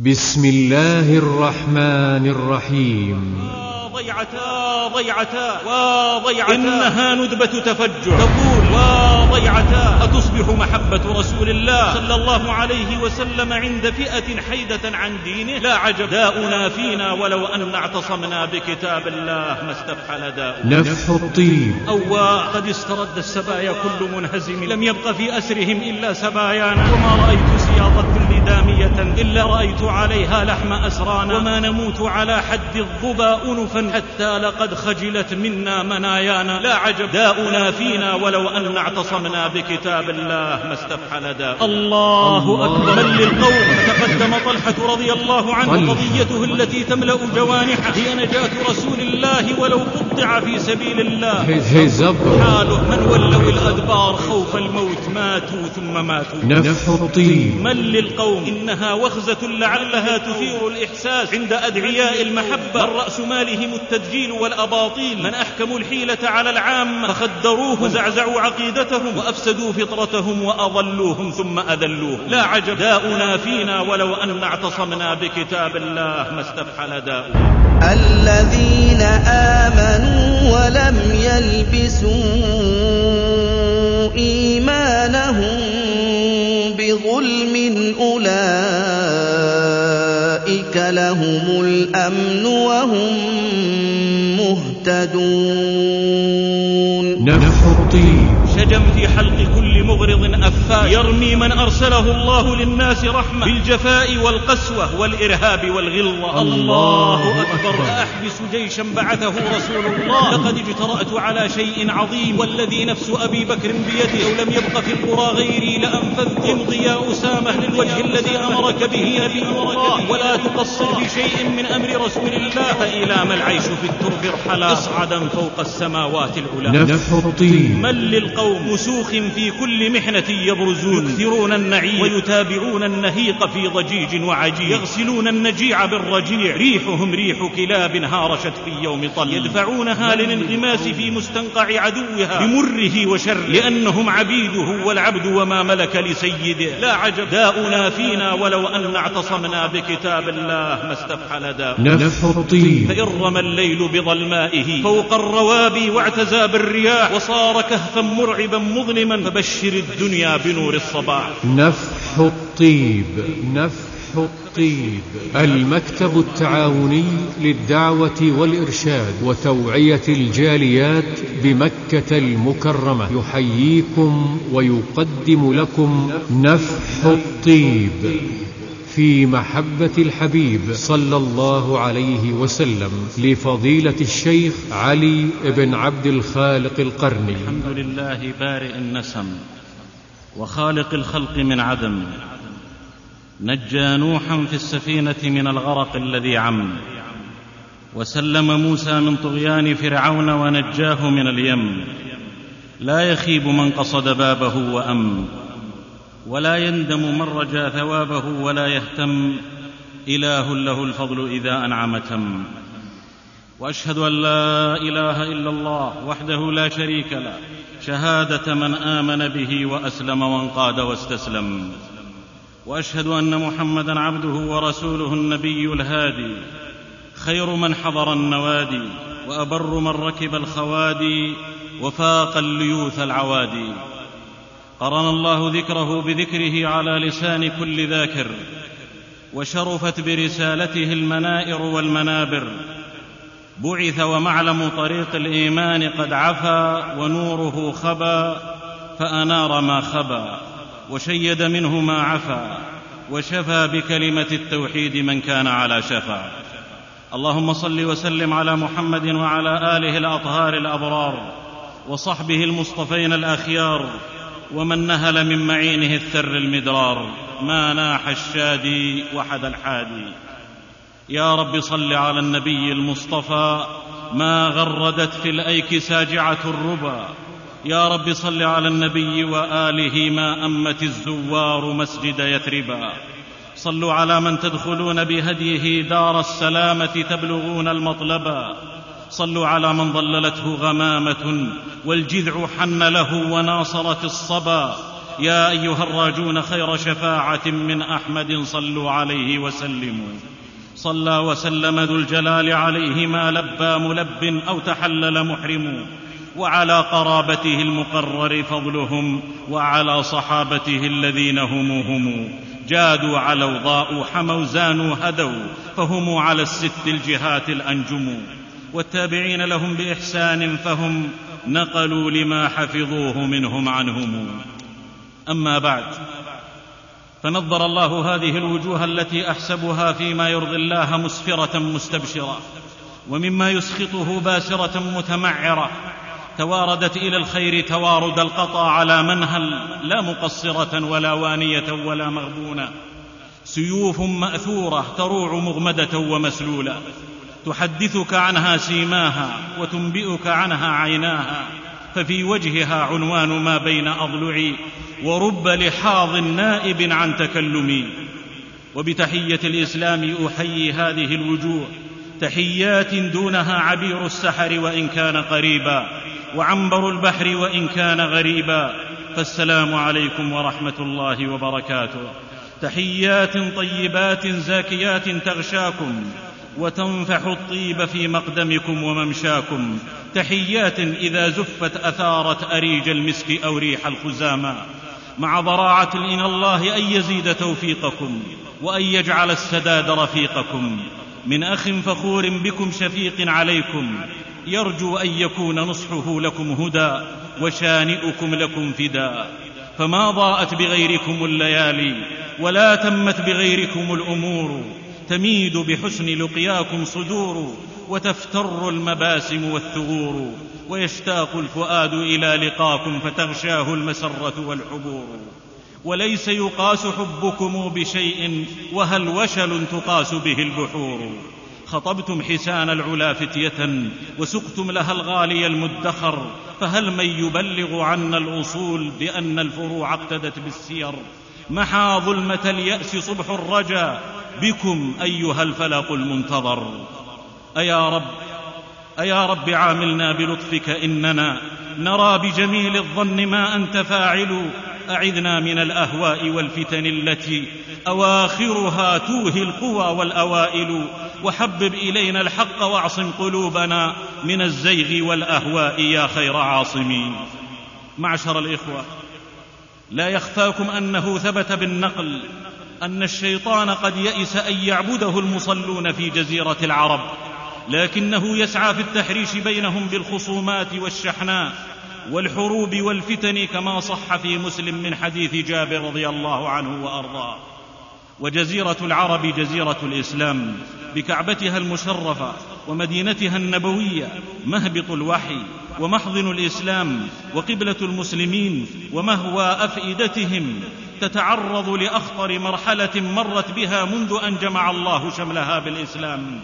بسم الله الرحمن الرحيم. ضيعتا ضيعتا وضيعتا. إنها ندبة تفجر. تقول وضيعتا. أتصبح محبة رسول الله صلى الله عليه وسلم عند فئة حيدة عن دينه. لا عجب. داؤنا فينا ولو أن اعتصمنا بكتاب الله ما استفحل داؤ نفح الطيب أوا قد استرد السبايا كل منهزم. لم يبق في أسرهم إلا سبايانا. وما رأيت سياط دامية إلا رأيت عليها لحم أسرانا. وما نموت على حد الظبا أنفا. حتى لقد خجلت منا منايانا. لا عجب. داؤنا فينا ولو أن اعتصمنا بكتاب الله ما استفحل داء الله, أكبر. بل للقوم. تقدم طلحة رضي الله عنه. قضيته التي تملأ جوانحه هي نجاة رسول الله ولو قطع في سبيل الله. حاله من ولوا الأدبار خوف الموت ماتوا ثم ماتوا. نفح الطين من للقوم إنها وخزة لعلها تثير الإحساس. عند أدعياء المحبة من رأس مالهم التدجيل والأباطيل. من أحكموا الحيلة على العام فخدروه وزعزعوا عقيدتهم وأفسدوا فطرتهم وأضلوهم ثم أذلوه لا عجب. داؤنا فينا ولو أن اعتصمنا بكتاب الله ما استفحل داؤنا. الذين آمنوا ولم يلبسوا إيمانهم بظلم أولئك لهم الأمن وهم مهتدون. نفح الطين شجم في حلق كل مغرض يرمي من أرسله الله للناس رحمة. بالجفاء والقسوة والإرهاب والغلظة. الله أكبر. أحبس جيشا بعثه رسول الله. لقد اجترأت على شيء عظيم. والذي نفس أبي بكر بيده. لو لم يبق في القرى غيري لأنفذت. امضي يا أسامة للوجه الذي أمرك به نبي الله. ولا تقصر بشيء من أمر رسول الله. فإلى ما العيش في الترب ارحلا. اصعدا فوق السماوات العلى نفح الطين. من للقوم؟ مسوخ في كل محنة يبرزون يكثرون النعيم. ويتابعون النهيق في ضجيج وعجيج يغسلون النجيع بالرجيع. ريحهم ريح كلاب هارشت في يوم طل. يدفعونها للانغماس في مستنقع عدوها. بمره وشر. لأنهم عبيده والعبد وما ملك لسيده لا عجب. داؤنا فينا ولو أن اعتصمنا بكتاب الله ما استفحل داء نفح الطين فإن رمى الليل بظلمائه. فوق الروابي واعتزى بالرياح. وصار كهفا مرعبا مظلما. فبشر الدنيا بنور الصباح. نفح الطيب نفح الطيب. المكتب التعاوني للدعوة والإرشاد وتوعية الجاليات بمكة المكرمة. يحييكم ويقدم لكم نفح الطيب في محبة الحبيب صلى الله عليه وسلم لفضيلة الشيخ علي بن عبد الخالق القرني. الحمد لله بارئ النسم. وخالق الخلق من عدم. نجى نوحا في السفينة من الغرق الذي عم. وسلم موسى من طغيان فرعون ونجاه من اليم. لا يخيب من قصد بابه وأم. ولا يندم من رجا ثوابه ولا يهتم. إله له الفضل إذا أنعم تم. وأشهد أن لا إله إلا الله وحده لا شريك له. شهادة من آمن به وأسلم وانقاد واستسلم. وأشهد أن محمدا عبده ورسوله النبي الهادي. خير من حضر النوادي وأبر من ركب الخوادي وفاق الليوث العوادي. قرن الله ذكره بذكره على لسان كل ذاكر. وشرفت برسالته المنائر والمنابر. بعث ومعلم طريق الإيمان قد عفا ونوره خبا فأنار ما خبا وشيد منه ما عفا وشفى بكلمة التوحيد من كان على شفا. اللهم صل وسلم على محمد وعلى آله الأطهار الأبرار وصحبه المصطفين الأخيار ومن نهل من معينه الثر المدرار. ما ناح الشادي وحد الحادي. يا رب صل على النبي المصطفى ما غردت في الأيك ساجعة الربا. يا رب صل على النبي وآله ما أمت الزوار مسجد يثربا. صلوا على من تدخلون بهديه دار السلامة تبلغون المطلبا صلوا على من ظللته غمامة والجذع حن له وناصرت الصبا. يا أيها الراجون خير شفاعة من أحمد صلوا عليه وسلموا. صلى وسلم ذو الجلال عليه ما لبى ملب أو تحلل محرم وعلى قرابته المقرر فضلهم وعلى صحابته الذين هم هم جادوا علوا ضاءوا حموا زانوا هدوا فهم على الست الجهات الأنجم. والتابعين لهم بإحسان فهم نقلوا لما حفظوه منهم عنهم. أما بعد فنظر الله هذه الوجوه التي أحسبها فيما يرضي الله مسفرة مستبشرة ومما يسخطه باسرة متمعرة تواردت إلى الخير توارد القطا على منهل لا مقصرة ولا وانية ولا مغبونة. سيوف مأثورة تروع مغمدة ومسلولة تحدثك عنها سيماها وتنبئك عنها عيناها. ففي وجهها عنوان ما بين أضلعي ورب لحاظ نائب عن تكلمي. وبتحية الإسلام أحيي هذه الوجوه. تحيات دونها عبير السحر وإن كان قريبا وعنبر البحر وإن كان غريبا. فالسلام عليكم ورحمة الله وبركاته. تحيات طيبات زاكيات تغشاكم وتنفح الطيب في مقدمكم وممشاكم. تحيات إذا زفت أثارت أريج المسك أو ريح الخزامى مع ضراعة إلى الله أن يزيد توفيقكم وأن يجعل السداد رفيقكم. من أخ فخور بكم شفيق عليكم. يرجو أن يكون نصحه لكم هدى وشانئكم لكم فدا. فما ضاءت بغيركم الليالي ولا تمت بغيركم الأمور. تميد بحسن لقياكم صدور. وتفتر المباسم والثغور ويشتاق الفؤاد إلى لقاكم فتغشاه المسرة والحبور. وليس يقاس حبكم بشيء وهل وشل تقاس به البحور. خطبتم حسان العلا فتية وسقتم لها الغالي المدخر فهل من يبلغ عنا الأصول بأن الفروع اقتدت بالسير؟ محى ظلمة اليأس صبح الرجا بكم أيها الفلق المنتظر؟ أيا رب أيا رب عاملنا بلطفك إننا نرى بجميل الظن ما أنت فاعل. أعذنا من الأهواء والفتن التي أواخرها توهي القوى والأوائل. وحبب إلينا الحق واعصم قلوبنا من الزيغ والأهواء يا خير عاصمين. معشر الإخوة لا يخفاكم أنه ثبت بالنقل أن الشيطان قد يئس أن يعبده المصلون في جزيرة العرب. لكنه يسعى في التحريش بينهم بالخصومات والشحناء والحروب والفتن كما صح في مسلم من حديث جابر رضي الله عنه وأرضاه. وجزيرة العرب جزيرة الإسلام بكعبتها المشرفة ومدينتها النبوية مهبط الوحي ومحضن الإسلام وقبلة المسلمين ومهوى أفئدتهم تتعرض لأخطر مرحلة مرت بها منذ أن جمع الله شملها بالإسلام.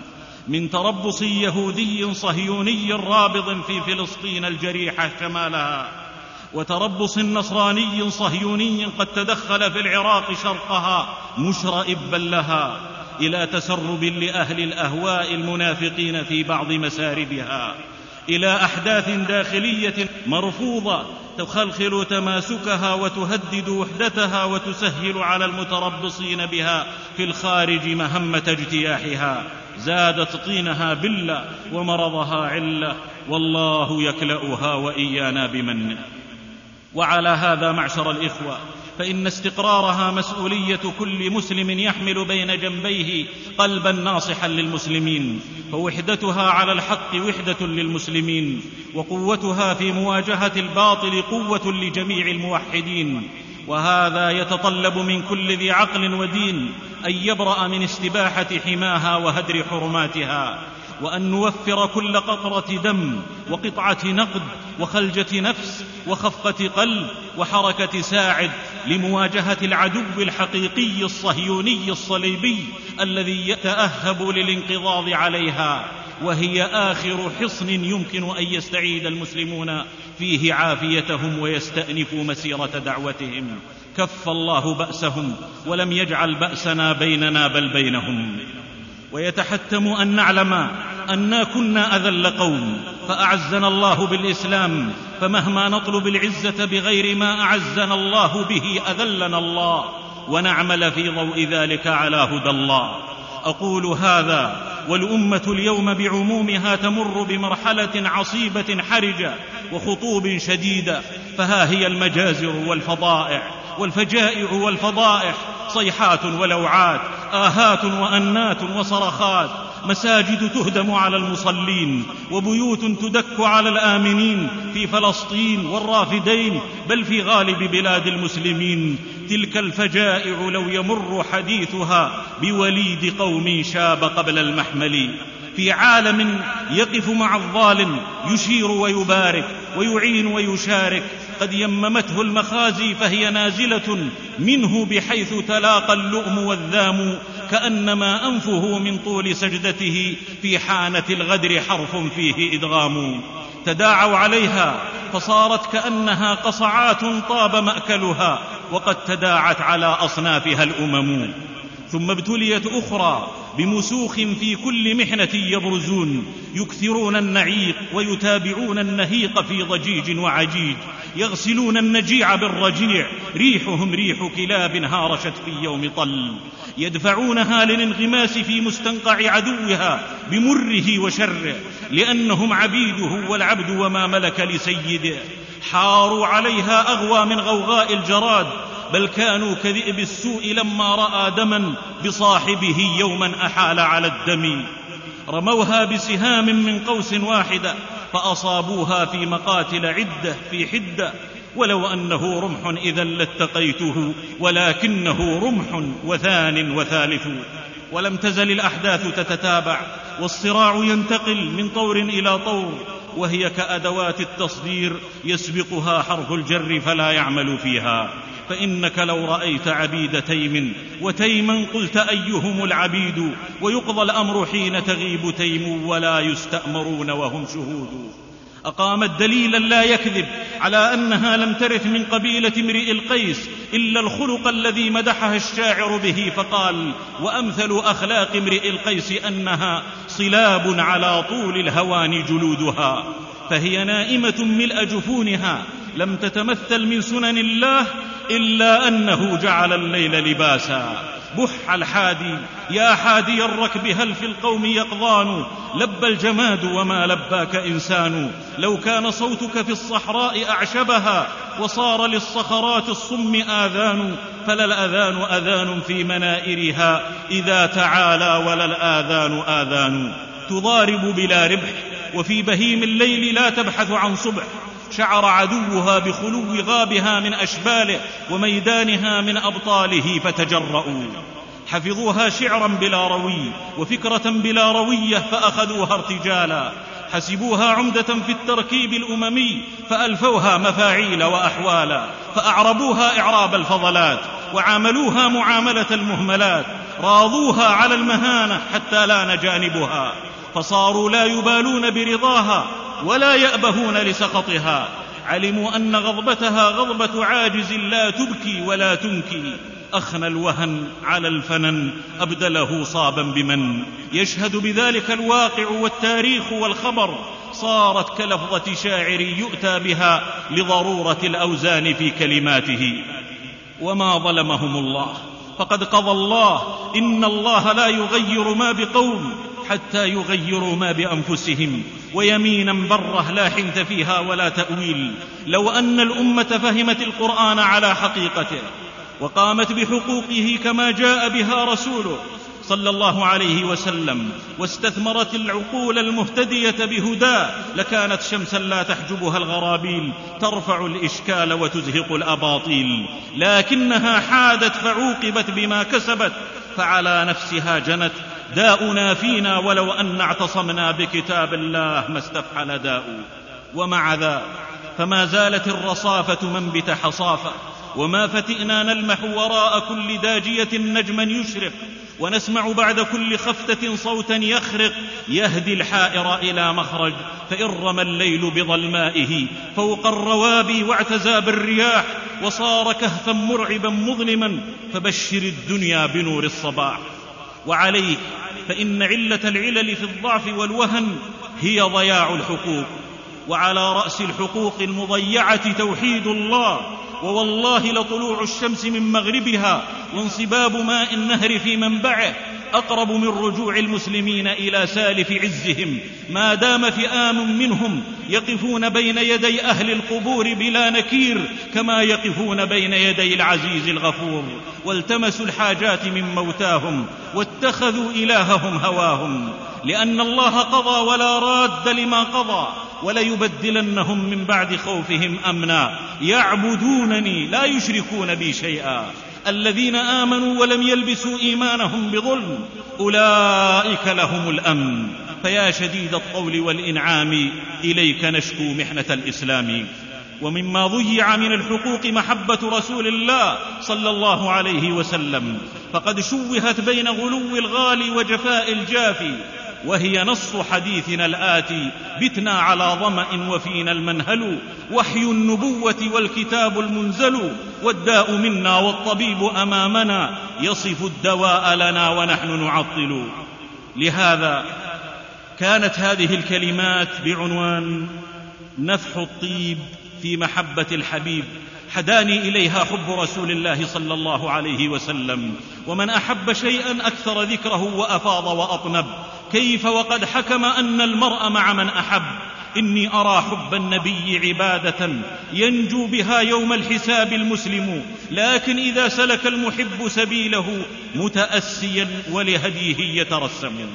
من تربص يهودي صهيوني رابض في فلسطين الجريحة شمالها وتربص نصراني صهيوني قد تدخل في العراق شرقها مشرئبا لها إلى تسرب لأهل الأهواء المنافقين في بعض مساربها إلى أحداث داخلية مرفوضة تخلخل تماسكها وتهدد وحدتها وتسهل على المتربصين بها في الخارج مهمة اجتياحها. زادت طينها بله ومرضها عله والله يكلأها وإيانا بمنه وعلى هذا معشر الإخوة فإن استقرارها مسؤولية كل مسلم يحمل بين جنبيه قلبا ناصحا للمسلمين فوحدتها على الحق وحدة للمسلمين وقوتها في مواجهة الباطل قوة لجميع الموحدين. وهذا يتطلب من كل ذي عقل ودين أن يبرأ من استباحة حماها وهدر حرماتها وأن نوفر كل قطرة دم وقطعة نقد وخلجة نفس وخفقة قلب وحركة ساعد لمواجهة العدو الحقيقي الصهيوني الصليبي الذي يتأهب للانقضاض عليها وهي آخر حصن يمكن أن يستعيد المسلمون فيه عافيتهم ويستانفوا مسيرة دعوتهم. كف الله بأسهم ولم يجعل بأسنا بيننا بل بينهم. ويتحتم أن نعلم أنا كنا أذل قوم فأعزنا الله بالإسلام فمهما نطلب العزة بغير ما أعزنا الله به أذلنا الله ونعمل في ضوء ذلك على هدى الله. أقول هذا والأمة اليوم بعمومها تمر بمرحلة عصيبة حرجة وخطوب شديدة فها هي المجازر والفضائع. والفجائع والفضائح صيحات ولوعات آهات وأنات وصرخات. مساجد تهدم على المصلين وبيوت تدك على الآمنين في فلسطين والرافدين بل في غالب بلاد المسلمين. تلك الفجائع لو يمر حديثها بوليد قوم شاب قبل المحمل. في عالم يقف مع الظالم يشير ويبارك ويعين ويشارك. قد يممته المخازي فهي نازلة منه بحيث تلاقى اللؤم والذام كأنما أنفه من طول سجدته في حانة الغدر حرف فيه إدغام. تداعوا عليها فصارت كأنها قصعات طاب مأكلها وقد تداعت على أصنافها الأمم. ثم ابتليت أخرى بمسوخ في كل محنة يبرزون يكثرون النعيق ويتابعون النهيق في ضجيج وعجيج يغسلون النجيع بالرجيع ريحهم ريح كلاب هارشت في يوم طل يدفعونها للانغماس في مستنقع عدوها بمره وشره لأنهم عبيده والعبد وما ملك لسيده حاروا عليها أغوى من غوغاء الجراد بل كانوا كذئب السوء لما رأى دما بصاحبه يوما أحال على الدم. رموها بسهام من قوس واحدة فأصابوها في مقاتل عدة في حدة. ولو أنه رمح إذا لاتقيته ولكنه رمح وثان وثالث. ولم تزل الأحداث تتتابع والصراع ينتقل من طور إلى طور. وهي كأدوات التصدير يسبقها حرف الجر فلا يعمل فيها. فإنك لو رأيت عبيد تيم وتيما قلت أيهم العبيد ويقضى الأمر حين تغيب تيم ولا يستأمرون وهم شهود. اقامت دليلا لا يكذب على أنها لم ترث من قبيلة امرئ القيس إلا الخلق الذي مدحها الشاعر به فقال وأمثل أخلاق امرئ القيس أنها صلاب على طول الهوان جلودها فهي نائمة ملء جفونها لم تتمثل من سنن الله إلا أنه جعل الليل لباسا. بح الحادي يا حادي الركب هل في القوم يقظان؟ لبى الجماد وما لباك إنسان. لو كان صوتك في الصحراء أعشبها وصار للصخرات الصم آذان فلا الاذان أذان في منائرها. إذا تعالى ولا الاذان آذان. تضارب بلا ربح وفي بهيم الليل لا تبحث عن صبح. شعر عدوها بخلو غابها من أشباله وميدانها من أبطاله فتجرؤوا. حفظوها شعرا بلا روي وفكرة بلا روية فأخذوها ارتجالا. حسبوها عمدة في التركيب الأممي فألفوها مفاعيل وأحوالا. فأعربوها إعراب الفضلات وعاملوها معاملة المهملات. راضوها على المهانة حتى لأن جانبها فصاروا لا يبالون برضاها ولا يأبهون لسخطها علموا أن غضبتها غضبة عاجز لا تبكي ولا تنكي. اخنى الوهن على الفنن أبدله صابا بمن. يشهد بذلك الواقع والتاريخ والخبر. صارت كلفظة شاعر يؤتى بها لضرورة الأوزان في كلماته. وما ظلمهم الله. فقد قضى الله إن الله لا يغير ما بقوم. حتى يغيروا ما بأنفسهم ويمينا بره لا حنث فيها ولا تأويل. لو أن الأمة فهمت القرآن على حقيقته وقامت بحقوقه كما جاء بها رسوله صلى الله عليه وسلم واستثمرت العقول المهتدية بهداه لكانت شمسا لا تحجبها الغرابيل ترفع الإشكال وتزهق الأباطيل. لكنها حادت فعوقبت بما كسبت فعلى نفسها جنت داؤنا فينا ولو أن اعتصمنا بكتاب الله ما استفحل داء ومع ذا فما زالت الرصافة منبت حصافة وما فتئنا نلمح وراء كل داجية نجما يشرق ونسمع بعد كل خفتة صوتا يخرق يهدي الحائر إلى مخرج فإن رمى الليل بظلمائه فوق الروابي واعتزى بالرياح وصار كهفا مرعبا مظلما فبشر الدنيا بنور الصباح. وعليه فإن علة العلل في الضعف والوهن هي ضياع الحقوق وعلى رأس الحقوق المضيعة توحيد الله ووالله لطلوع الشمس من مغربها وانصباب ماء النهر في منبعه أقرب من رجوع المسلمين إلى سالف عزهم. ما دام فئام منهم يقفون بين يدي أهل القبور بلا نكير كما يقفون بين يدي العزيز الغفور. والتمسوا الحاجات من موتاهم واتخذوا إلههم هواهم. لأن الله قضى ولا راد لما قضى وليبدلنهم من بعد خوفهم أمنا. يعبدونني لا يشركون بي شيئا. الذين آمنوا ولم يلبسوا إيمانهم بظلم أولئك لهم الأمن. فيا شديد الطول والإنعام إليك نشكو محنة الإسلام. ومما ضيع من الحقوق محبة رسول الله صلى الله عليه وسلم. فقد شوهت بين غلو الغالي وجفاء الجافي. وهي نص حديثنا الآتي بتنا على ظمأ وفينا المنهل وحي النبوة والكتاب المنزل والداء منا والطبيب أمامنا يصف الدواء لنا ونحن نعطل. لهذا كانت هذه الكلمات بعنوان نفح الطيب في محبة الحبيب حداني إليها حب رسول الله صلى الله عليه وسلم ومن أحب شيئا أكثر ذكره وأفاض وأطنب كيف وقد حكم أن المرء مع من أحب؟ إني أرى حب النبي عبادة ينجو بها يوم الحساب المسلم لكن إذا سلك المحب سبيله متأسيا ولهديه يترسم.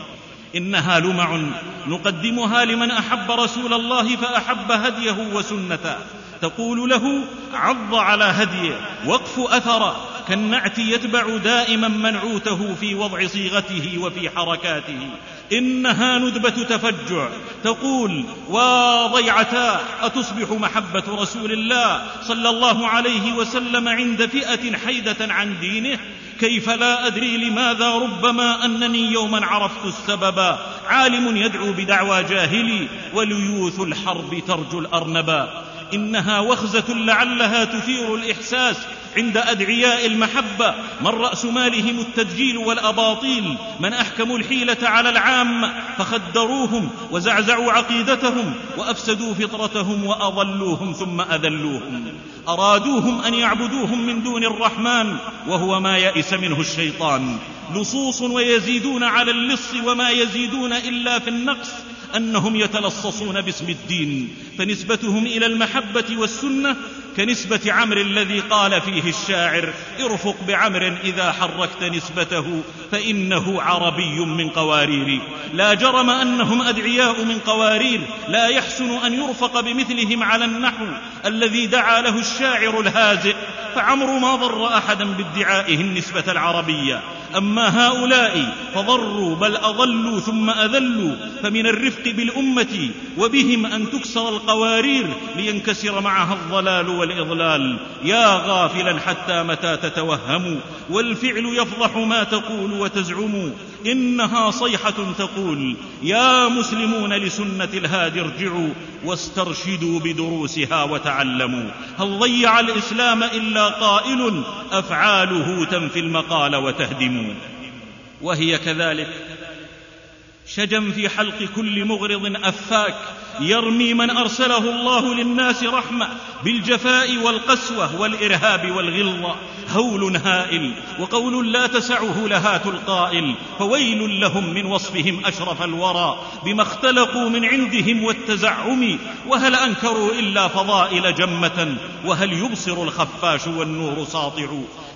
إنها لمع نقدمها لمن أحب رسول الله فأحب هديه وسنته. تقول له عض على هديه وقف اثر كالنعت يتبع دائما منعوته في وضع صيغته وفي حركاته. إنها ندبة تفجع. تقول وضيعتا أتصبح محبة رسول الله صلى الله عليه وسلم عند فئة حيدة عن دينه؟ كيف لا أدري لماذا ربما أنني يوما عرفت السبب. عالم يدعو بدعوى جاهلي وليوث الحرب ترجو الارنبا إنها وخزة لعلها تثير الإحساس عند أدعياء المحبة. من راس مالهم التدجيل والأباطيل؟ من احكموا الحيلة على العامه فخدروهم وزعزعوا عقيدتهم وأفسدوا فطرتهم وأضلوهم ثم أذلوهم. أرادوهم أن يعبدوهم من دون الرحمن وهو ما يئس منه الشيطان. لصوص ويزيدون على اللص وما يزيدون إلا في النقص. أنهم يتلصصون باسم الدين فنسبتهم إلى المحبة والسنة كنسبة عمرو الذي قال فيه الشاعر ارفق بعمر إذا حركت نسبته فإنه عربي من قوارير. لا جرم أنهم أدعياء من قوارير لا يحسن أن يرفق بمثلهم على النحو الذي دعا له الشاعر الهازئ. فعمرو ما ضر أحدا بادعائه النسبة العربية. أما هؤلاء فضروا بل أضلوا ثم أذلوا فمن الرفق بالأمة وبهم أن تكسر القوارير لينكسر معها الضلال والإضلال. يا غافلا حتى متى تتوهم. والفعل يفضح ما تقول وتزعم. إنها صيحة تقول يا مسلمون لسنة الهادي ارجعوا واسترشدوا بدروسها وتعلموا. هل ضيع الإسلام إلا قائل؟ أفعاله تنفي المقال وتهدم. وهي كذلك. شجا في حلق كل مغرض أفاك يرمي من أرسله الله للناس رحمة بالجفاء والقسوة والإرهاب والغلظة. هول هائل وقول لا تسعه لهات القائل فويل لهم من وصفهم أشرف الورى بما اختلقوا من عندهم والتزعم وهل أنكروا إلا فضائل جمة وهل يبصر الخفاش والنور ساطع.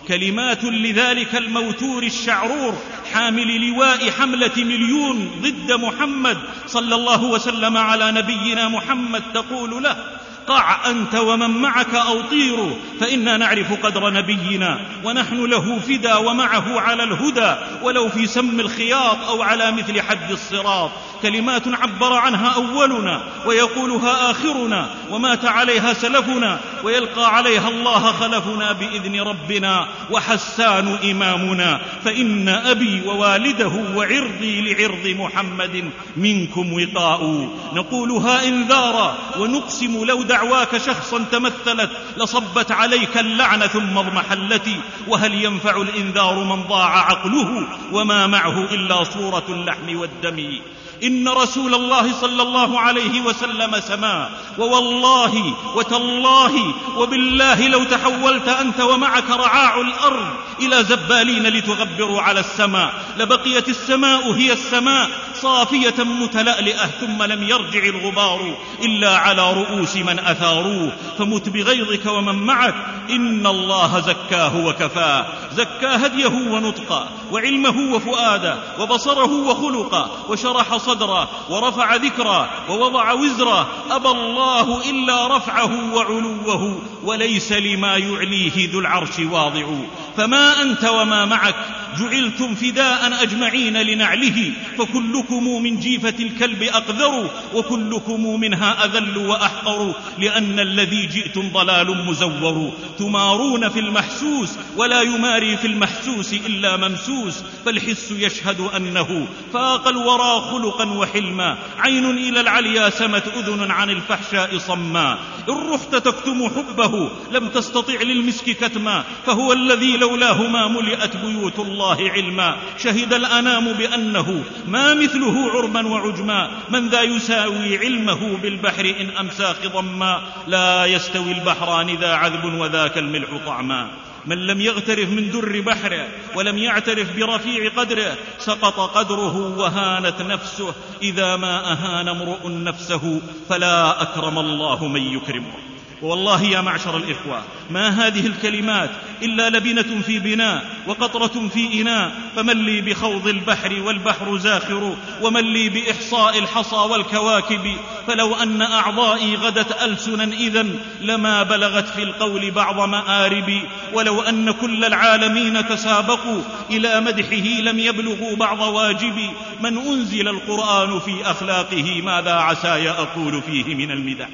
كلمات لذلك الموتور الشعرور حامل لواء حملة مليون ضد محمد صلى الله وسلم على نبينا محمد تقول له قع أنت ومن معك أو طيروا فإنا نعرف قدر نبينا ونحن له فدا ومعه على الهدى ولو في سم الخياط أو على مثل حد الصراط. كلمات عبر عنها أولنا ويقولها آخرنا ومات عليها سلفنا ويلقى عليها الله خلفنا بإذن ربنا وحسان إمامنا. فإن أبي ووالده وعرضي لعرض محمد منكم وقاء. نقولها انذارا ونقسم لو دعواك شخصا تمثلت لصبت عليك اللعنه ثم اضمحلت وهل ينفع الإنذار من ضاع عقله؟ وما معه إلا صورة اللحم والدم. إن رسول الله صلى الله عليه وسلم سما ووالله وتالله وبالله لو تحولت أنت ومعك رعاع الأرض إلى زبالين لتغبروا على السماء. لبقيت السماء هي السماء صافية متلألئة ثم لم يرجع الغبار إلا على رؤوس من أثاروه. فمت بغيظك ومن معك إن الله زكاه وكفاه. زكى هديه ونطقا وعلمه وفؤادا وبصره وخلقا وشرح صدرا ورفع ذكرا ووضع وزرا أبى الله إلا رفعه وعلوه وليس لما يعليه ذو العرش واضع. فما أنت وما معك؟ جعلتم فداء أجمعين لنعله فكلكم من جيفة الكلب أقذر وكلكم منها أذل وأحقر لأن الذي جئتم ضلال مزور. تمارون في المحسوس ولا يماري في المحسوس إلا ممسوس فالحس يشهد أنه فاق الورى خلقا وحلما. عين إلى العليا سمت أذن عن الفحشاء صما. إن رحت تكتم حبه لم تستطع للمسك كتما. فهو الذي لولاه ما ملئت بيوت الله علما. شهد الأنام بأنه ما مثله عرما وعجما. من ذا يساوي علمه بالبحر إن امسى خضما لا يستوي البحران ذا عذب وذاك الملح طعما. من لم يغترف من در بحره ولم يعترف برفيع قدره سقط قدره وهانت نفسه. إذا ما أهان امرؤ نفسه فلا أكرم الله من يكرمه. والله يا معشر الإخوة ما هذه الكلمات إلا لبنة في بناء وقطرة في إناء فمن لي بخوض البحر والبحر زاخر ومن لي بإحصاء الحصى والكواكب فلو أن أعضائي غدت ألسنا اذا لما بلغت في القول بعض ماربي ولو أن كل العالمين تسابقوا إلى مدحه لم يبلغوا بعض واجبي من أنزل القرآن في أخلاقه ماذا عساي أقول فيه من المدح؟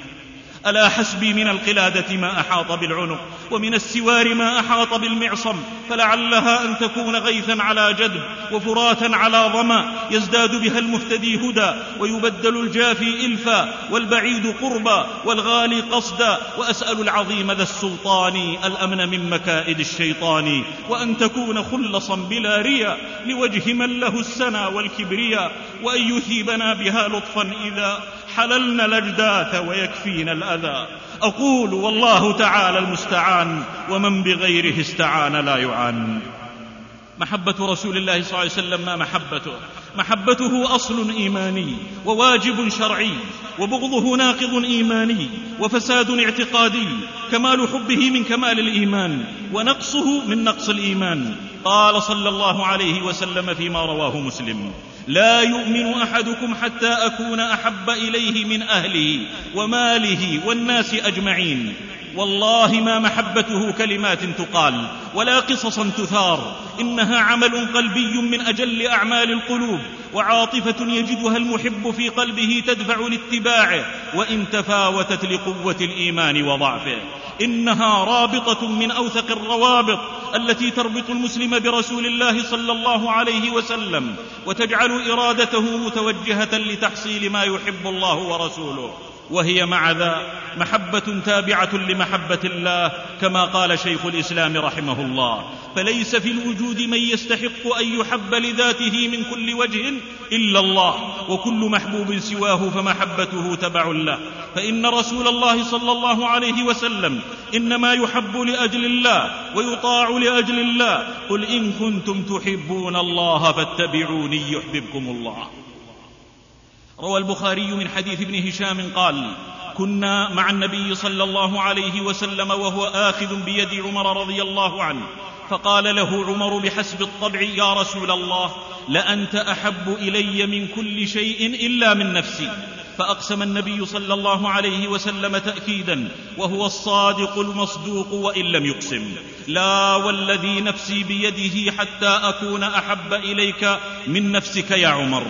ألا حسبي من القلادة ما أحاط بالعنق. ومن السوار ما أحاط بالمعصم فلعلها أن تكون غيثا على جدب وفراتا على ظمأ يزداد بها المهتدي هدى ويبدل الجافي إلفا والبعيد قربا والغالي قصدا وأسأل العظيم ذا السلطان الأمن من مكائد الشيطان وأن تكون خلصا بلا ريا لوجه من له السنا والكبرياء وأن يثيبنا بها لطفا إذا حللنا الأجداث ويكفينا الأذى. أقول والله تعالى المستعان ومن بغيره استعان لا يعان. محبة رسول الله صلى الله عليه وسلم ما محبته؟ محبته أصل إيماني وواجب شرعي وبغضه ناقض إيماني وفساد اعتقادي كمال حبه من كمال الإيمان ونقصه من نقص الإيمان. قال صلى الله عليه وسلم فيما رواه مسلم. لا يؤمن أحدكم حتى أكون أحب إليه من أهله وماله والناس أجمعين. والله ما محبته كلمات تقال ولا قصصا تثار إنها عمل قلبي من أجل أعمال القلوب وعاطفة يجدها المحب في قلبه تدفع لاتباعه وإن تفاوتت لقوة الإيمان وضعفه إنها رابطة من أوثق الروابط التي تربط المسلم برسول الله صلى الله عليه وسلم وتجعل إرادته متوجهة لتحصيل ما يحب الله ورسوله وهي مع ذا محبة تابعة لمحبة الله كما قال شيخ الإسلام رحمه الله. فليس في الوجود من يستحق أن يحب لذاته من كل وجه إلا الله وكل محبوب سواه فمحبته تبع له. فإن رسول الله صلى الله عليه وسلم إنما يحب لأجل الله ويطاع لأجل الله قل إن كنتم تحبون الله فاتبعوني يحببكم الله. روى البخاري من حديث ابن هشام قال كنا مع النبي صلى الله عليه وسلم وهو آخذ بيد عمر رضي الله عنه. فقال له عمر بحسب الطبع يا رسول الله لأنت أحب إلي من كل شيء إلا من نفسي. فأقسم النبي صلى الله عليه وسلم تاكيدا وهو الصادق المصدوق وإن لم يقسم. لا والذي نفسي بيده حتى أكون أحب إليك من نفسك يا عمر.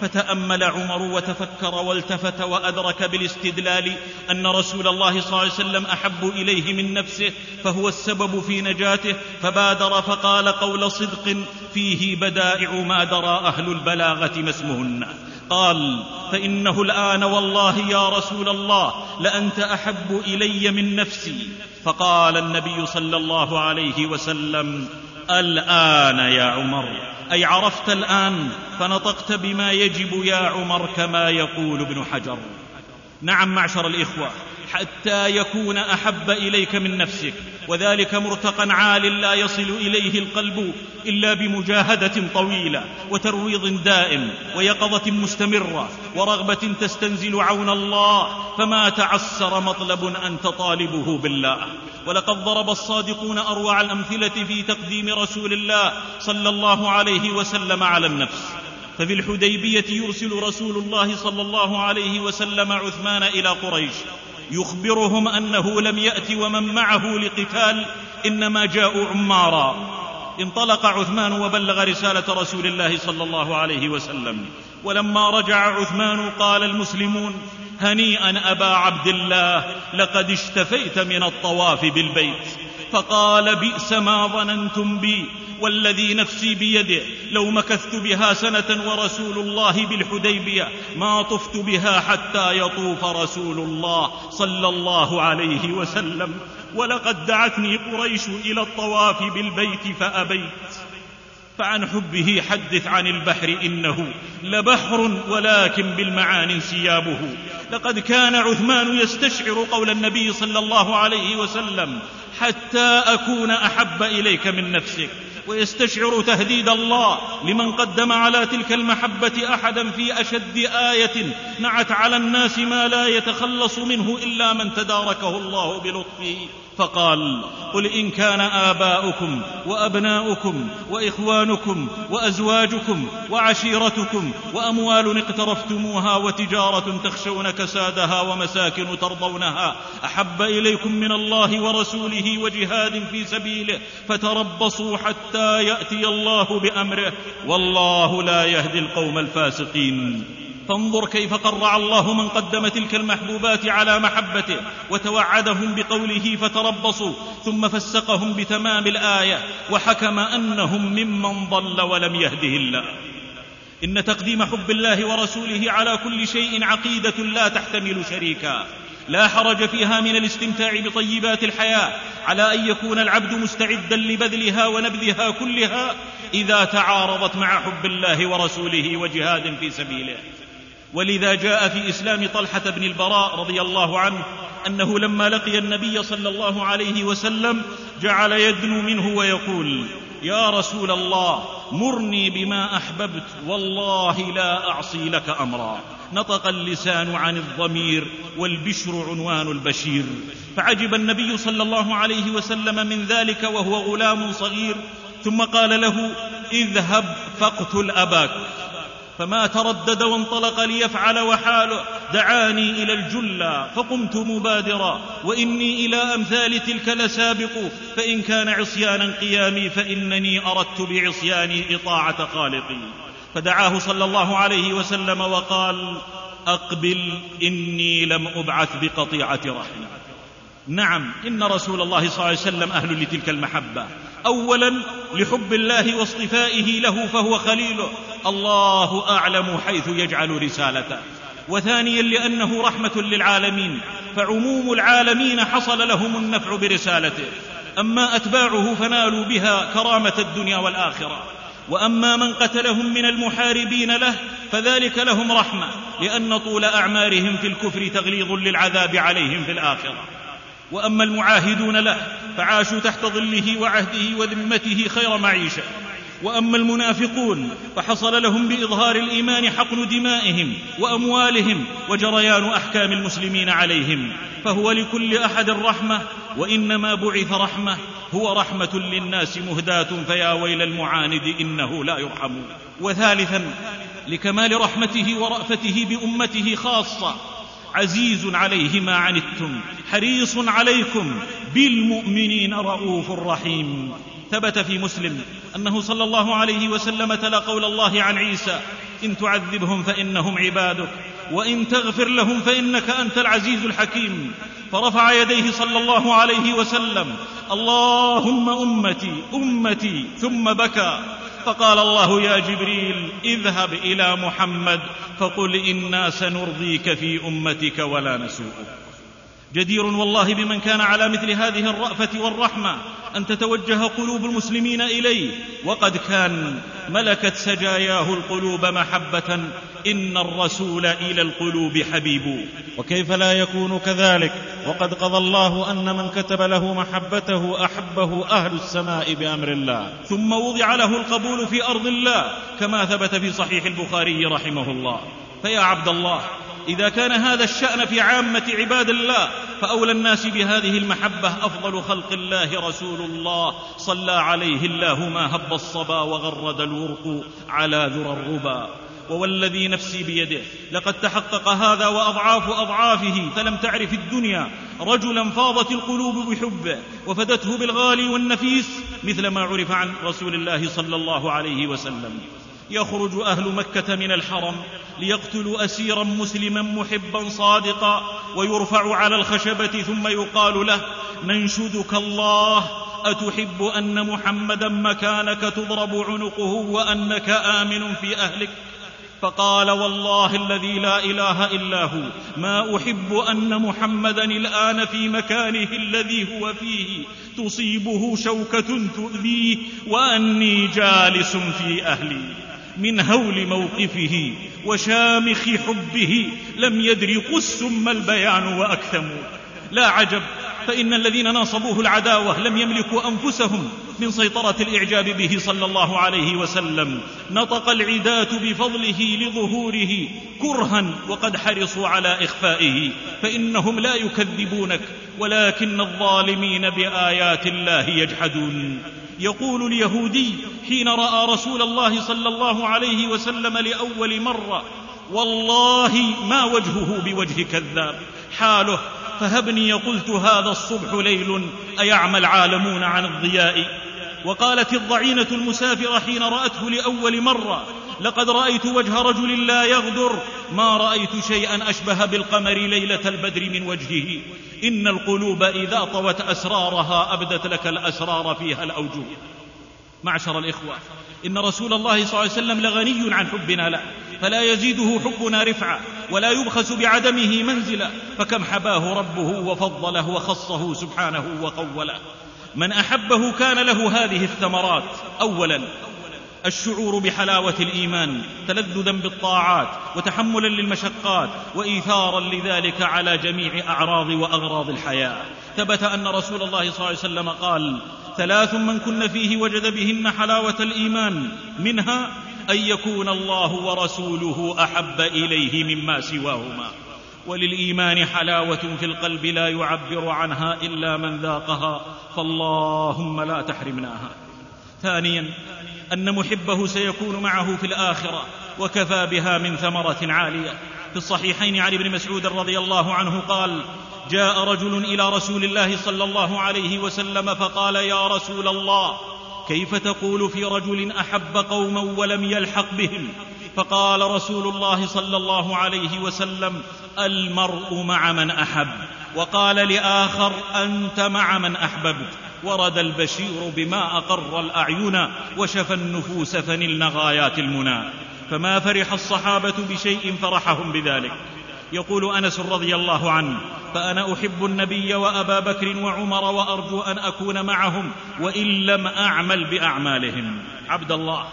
فتأمل عمر وتفكر والتفت وأدرك بالاستدلال أن رسول الله صلى الله عليه وسلم أحب إليه من نفسه فهو السبب في نجاته فبادر فقال قول صدق فيه بدائع ما درى أهل البلاغة ما اسمهن. قال فإنه الآن والله يا رسول الله لأنت أحب إلي من نفسي. فقال النبي صلى الله عليه وسلم الآن يا عمر. أي عرفت الآن فنطقت بما يجب يا عمر كما يقول ابن حجر. نعم معشر الإخوة. حتى يكون أحب إليك من نفسك. وذلك مرتقى عال لا يصل إليه القلب إلا بمجاهدة طويلة وترويض دائم ويقظة مستمرة ورغبة تستنزل عون الله. فما تعسر مطلب انت طالبه بالله. ولقد ضرب الصادقون أروع الأمثلة في تقديم رسول الله صلى الله عليه وسلم على النفس. ففي الحديبية يرسل رسول الله صلى الله عليه وسلم عثمان إلى قريش. يخبرهم أنه لم يات ومن معه لقتال إنما جاءوا عمارا. انطلق عثمان وبلغ رسالة رسول الله صلى الله عليه وسلم. ولما رجع عثمان قال المسلمون هنيئا أبا عبد الله لقد اشتفيت من الطواف بالبيت. فقال بئس ما ظننتم بي والذي نفسي بيده لو مكثت بها سنة ورسول الله بالحديبية ما طفت بها حتى يطوف رسول الله صلى الله عليه وسلم. ولقد دعتني قريش إلى الطواف بالبيت فأبيت. فعن حبه حدث عن البحر إنه لبحر ولكن بالمعاني انسيابه. لقد كان عثمان يستشعر قول النبي صلى الله عليه وسلم حتى أكون أحب إليك من نفسك. ويستشعر تهديد الله لمن قدم على تلك المحبة أحدا في أشد آية نعت على الناس ما لا يتخلص منه إلا من تداركه الله بلطفه. فقال قل إن كان آباؤكم وأبناؤكم وإخوانكم وأزواجكم وعشيرتكم وأموال اقترفتموها وتجارة تخشون كسادها ومساكن ترضونها أحب إليكم من الله ورسوله وجهاد في سبيله فتربصوا حتى يأتي الله بأمره والله لا يهدي القوم الفاسقين. فانظر كيف قرع الله من قدم تلك المحبوبات على محبته وتوعدهم بقوله فتربصوا ثم فسقهم بتمام الآية وحكم أنهم ممن ضل ولم يهده الله. إن تقديم حب الله ورسوله على كل شيء عقيدة لا تحتمل شريكا. لا حرج فيها من الاستمتاع بطيبات الحياة على أن يكون العبد مستعدا لبذلها ونبذها كلها إذا تعارضت مع حب الله ورسوله وجهاد في سبيله. ولذا جاء في إسلام طلحة بن البراء رضي الله عنه أنه لما لقي النبي صلى الله عليه وسلم جعل يدنو منه ويقول يا رسول الله مرني بما أحببت والله لا أعصي لك أمرا. نطق اللسان عن الضمير والبشر عنوان البشير. فعجب النبي صلى الله عليه وسلم من ذلك وهو غلام صغير ثم قال له اذهب فاقتل أباك. فما تردد وانطلق ليفعل وحاله. دعاني إلى الجلى فقمت مبادرا. وإني إلى أمثال تلك لسابق. فإن كان عصيانا قيامي فإنني أردت بعصياني إطاعة خالقي. فدعاه صلى الله عليه وسلم وقال أقبل إني لم أبعث بقطيعة رحم نعم إن رسول الله صلى الله عليه وسلم أهل لتلك المحبة. اولا لحب الله واصطفائه له فهو خليله الله أعلم حيث يجعل رسالته. وثانيا لأنه رحمة للعالمين فعموم العالمين حصل لهم النفع برسالته. أما أتباعه فنالوا بها كرامة الدنيا والآخرة. وأما من قتلهم من المحاربين له فذلك لهم رحمة لأن طول أعمارهم في الكفر تغليظ للعذاب عليهم في الآخرة. وأما المعاهدون له فعاشوا تحت ظله وعهده وذمته خير معيشة. وأما المنافقون فحصل لهم بإظهار الإيمان حقن دمائهم وأموالهم وجريان أحكام المسلمين عليهم. فهو لكل أحد رحمه وإنما بعث رحمة هو رحمة للناس مهداة فيا ويل المعاند إنه لا يرحم. وثالثا لكمال رحمته ورأفته بأمته خاصة عزيز عليه ما عنتم حريص عليكم بالمؤمنين رؤوف رحيم. ثبت في مسلم أنه صلى الله عليه وسلم تلا قول الله عن عيسى إن تعذبهم فإنهم عبادك وإن تغفر لهم فإنك أنت العزيز الحكيم. فرفع يديه صلى الله عليه وسلم اللهم أمتي أمتي ثم بكى. فقال الله يا جبريل اذهب إلى محمد فقل إنا سنرضيك في أمتك ولا نسوءك. جدير والله بمن كان على مثل هذه الرأفة والرحمة أن تتوجه قلوب المسلمين إليه. وقد كان ملكت سجاياه القلوب محبة. إن الرسول إلى القلوب حبيب. وكيف لا يكون كذلك؟ وقد قضى الله أن من كتب له محبته أحبه أهل السماء بأمر الله. ثم وضع له القبول في أرض الله كما ثبت في صحيح البخاري رحمه الله. فيا عبد الله إذا كان هذا الشأن في عامة عباد الله فأولى الناس بهذه المحبة أفضل خلق الله رسول الله. صلى عليه الله ما هب الصبا وغرد الورق على ذرى الربا. ووالذي نفسي بيده لقد تحقق هذا وأضعاف أضعافه فلم تعرف الدنيا. رجلا فاضت القلوب بحبه وفدته بالغالي والنفيس مثل ما عرف عن رسول الله صلى الله عليه وسلم. يخرج أهل مكة من الحرم ليقتلوا أسيرا مسلما محبا صادقا ويرفع على الخشبة ثم يقال له ننشدك الله أتحب أن محمدا مكانك تضرب عنقه وأنك آمن في أهلك؟ فقال والله الذي لا إله إلا هو ما أحب أن محمدا الآن في مكانه الذي هو فيه تصيبه شوكة تؤذيه وأني جالس في أهلي. من هول موقفه وشامخ حبه لم يدر قس ما البيان وأكثم. لا عجب فإن الذين ناصبوه العداوة لم يملكوا أنفسهم من سيطرة الإعجاب به صلى الله عليه وسلم. نطق العداة بفضله لظهوره كرها وقد حرصوا على إخفائه. فإنهم لا يكذبونك ولكن الظالمين بآيات الله يجحدون. يقول اليهودي حين رأى رسول الله صلى الله عليه وسلم لأول مرة والله ما وجهه بوجه كذاب. حاله فهبني قلت هذا الصبح ليل ايعمى العالمون عن الضياء؟ وقالت الضعينة المسافرة حين رأته لأول مرة لقد رأيت وجه رجل لا يغدر. ما رأيت شيئا أشبه بالقمر ليلة البدر من وجهه. إن القلوب إذا طوت أسرارها أبدت لك الأسرار فيها الاوجه معشر الإخوة إن رسول الله صلى الله عليه وسلم لغني عن حبنا له. فلا يزيده حبنا رفعه ولا يبخس بعدمه منزلا. فكم حباه ربه وفضله وخصه سبحانه وقوله. من أحبه كان له هذه الثمرات. اولا الشعور بحلاوة الإيمان تلذذا بالطاعات وتحملا للمشقات وايثارا لذلك على جميع أعراض وأغراض الحياة. ثبت أن رسول الله صلى الله عليه وسلم قال ثلاث من كن فيه وجد بهن حلاوة الإيمان منها أن يكون الله ورسوله أحب إليه مما سواهما. وللإيمان حلاوة في القلب لا يعبر عنها إلا من ذاقها فاللهم لا تحرمناها. ثانيا أن محبه سيكون معه في الآخرة وكفى بها من ثمرة عالية. في الصحيحين عن ابن مسعود رضي الله عنه قال جاء رجل إلى رسول الله صلى الله عليه وسلم فقال يا رسول الله كيف تقول في رجل أحب قوما ولم يلحق بهم؟ فقال رسول الله صلى الله عليه وسلم المرء مع من أحب. وقال لآخر أنت مع من أحببت. ورد البشير بما أقر الأعين وشفى النفوس فنلن غايات المنى. فما فرح الصحابة بشيء فرحهم بذلك. يقول أنس رضي الله عنه فأنا أحب النبي وأبا بكر وعمر وأرجو أن أكون معهم وإن لم أعمل بأعمالهم. عبد الله.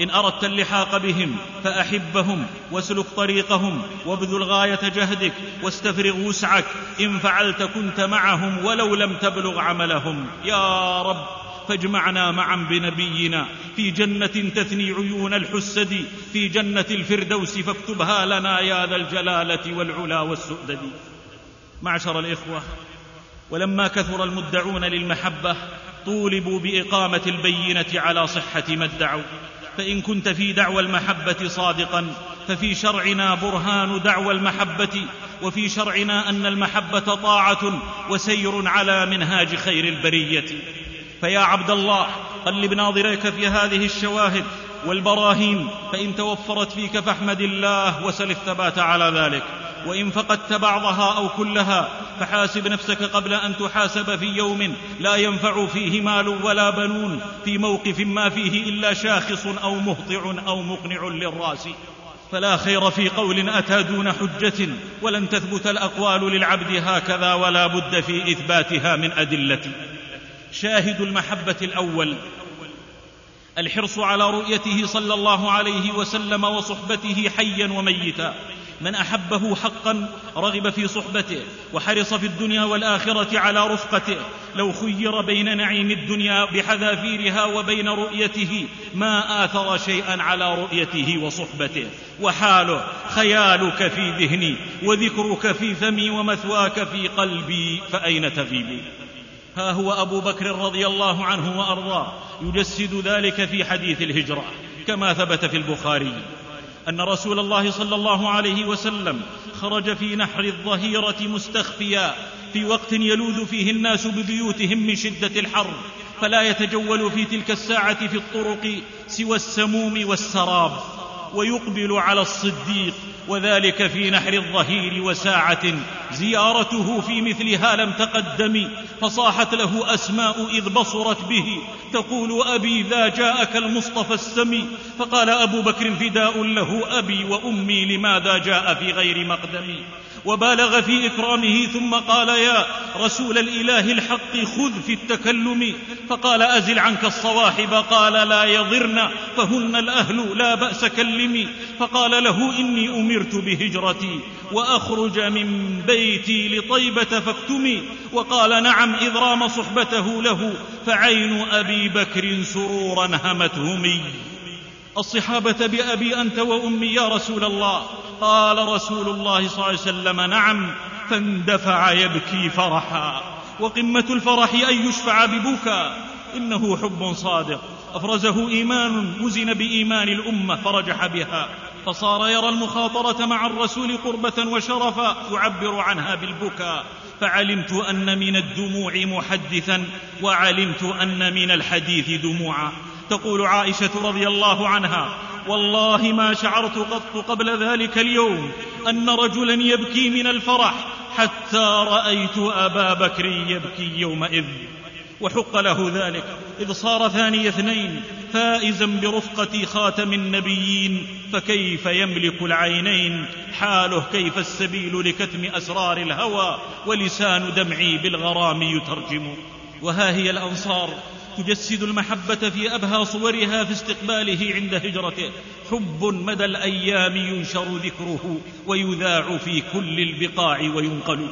إن أردت اللحاق بهم فأحبهم واسلك طريقهم وابذل غاية جهدك واستفرغ وسعك إن فعلت كنت معهم ولو لم تبلغ عملهم يا رب فاجمعنا معا بنبينا في جنة تثني عيون الحسد في جنة الفردوس فاكتبها لنا يا ذا الجلالة والعلا والسؤدد معشر الإخوة ولما كثر المدعون للمحبة طولبوا بإقامة البينة على صحة ما ادعوا. فإن كنت في دعوى المحبة صادقا ففي شرعنا برهان دعوى المحبة وفي شرعنا أن المحبة طاعة وسير على منهاج خير البرية. فيا عبد الله قلب ناظريك في هذه الشواهد والبراهين فإن توفرت فيك فاحمد الله وسل الثبات على ذلك. وإن فقدت بعضها أو كلها فحاسب نفسك قبل أن تحاسب في يوم لا ينفع فيه مال ولا بنون في موقف ما فيه إلا شاخص أو مهطع أو مقنع للرأس. فلا خير في قول أتى دون حجة ولن تثبت الأقوال للعبد هكذا ولا بد في إثباتها من أدلة. شاهد المحبة الأول. الحرص على رؤيته صلى الله عليه وسلم وصحبته حيا وميتا. من أحبه حقا رغب في صحبته وحرص في الدنيا والآخرة على رفقته. لو خير بين نعيم الدنيا بحذافيرها وبين رؤيته ما آثر شيئا على رؤيته وصحبته. وحاله خيالك في ذهني وذكرك في فمي ومثواك في قلبي فأين تغيب؟ ها هو أبو بكر رضي الله عنه وأرضاه يجسد ذلك في حديث الهجرة كما ثبت في البخاري. أن رسول الله صلى الله عليه وسلم خرج في نحر الظهيرة مستخفيا في وقت يلوذ فيه الناس ببيوتهم من شدة الحر فلا يتجول في تلك الساعة في الطرق سوى السموم والسراب ويقبل على الصديق وذلك في نحر الظهير وساعة زيارته في مثلها لم تقدم فصاحت له أسماء إذ بصرت به. تقول أبي ذا جاءك المصطفى السمي. فقال أبو بكر فداء له أبي وأمي لماذا جاء في غير مقدم وبالغ في إكرامه ثم قال يا رسول الإله الحق خذ في التكلم. فقال أزل عنك الصواحب. قال لا يضرن فهن الأهل لا بأس كلمي فقال له إني أمرت بهجرتي وأخرج من بيتي لطيبة فاكتمي. وقال نعم إذ رام صحبته له فعين أبي بكر سرورا همتهمي الصحابة بأبي أنت وأمي يا رسول الله. قال رسول الله صلى الله عليه وسلم نعم فاندفع يبكي فرحا. وقمة الفرح أن يشفع ببكى. إنه حب صادق. أفرزه إيمان وزن بإيمان الأمة فرجح بها. فصار يرى المخاطرة مع الرسول قربة وشرفا يعبر عنها بالبكاء فعلمت أن من الدموع محدثا وعلمت أن من الحديث دموعا. تقول عائشة رضي الله عنها والله ما شعرت قط قبل ذلك اليوم أن رجلا يبكي من الفرح حتى رأيت أبا بكر يبكي يومئذ. وحق له ذلك. إذ صار ثاني اثنين فائزا برفقة خاتم النبيين فكيف يملك العينين؟ حاله كيف السبيل لكتم أسرار الهوى؟ ولسان دمعي بالغرام يترجم. وها هي الأنصار. تجسد المحبة في أبهى صورها في استقباله عند هجرته. حب مدى الأيام ينشر ذكره ويذاع في كل البقاع وينقل.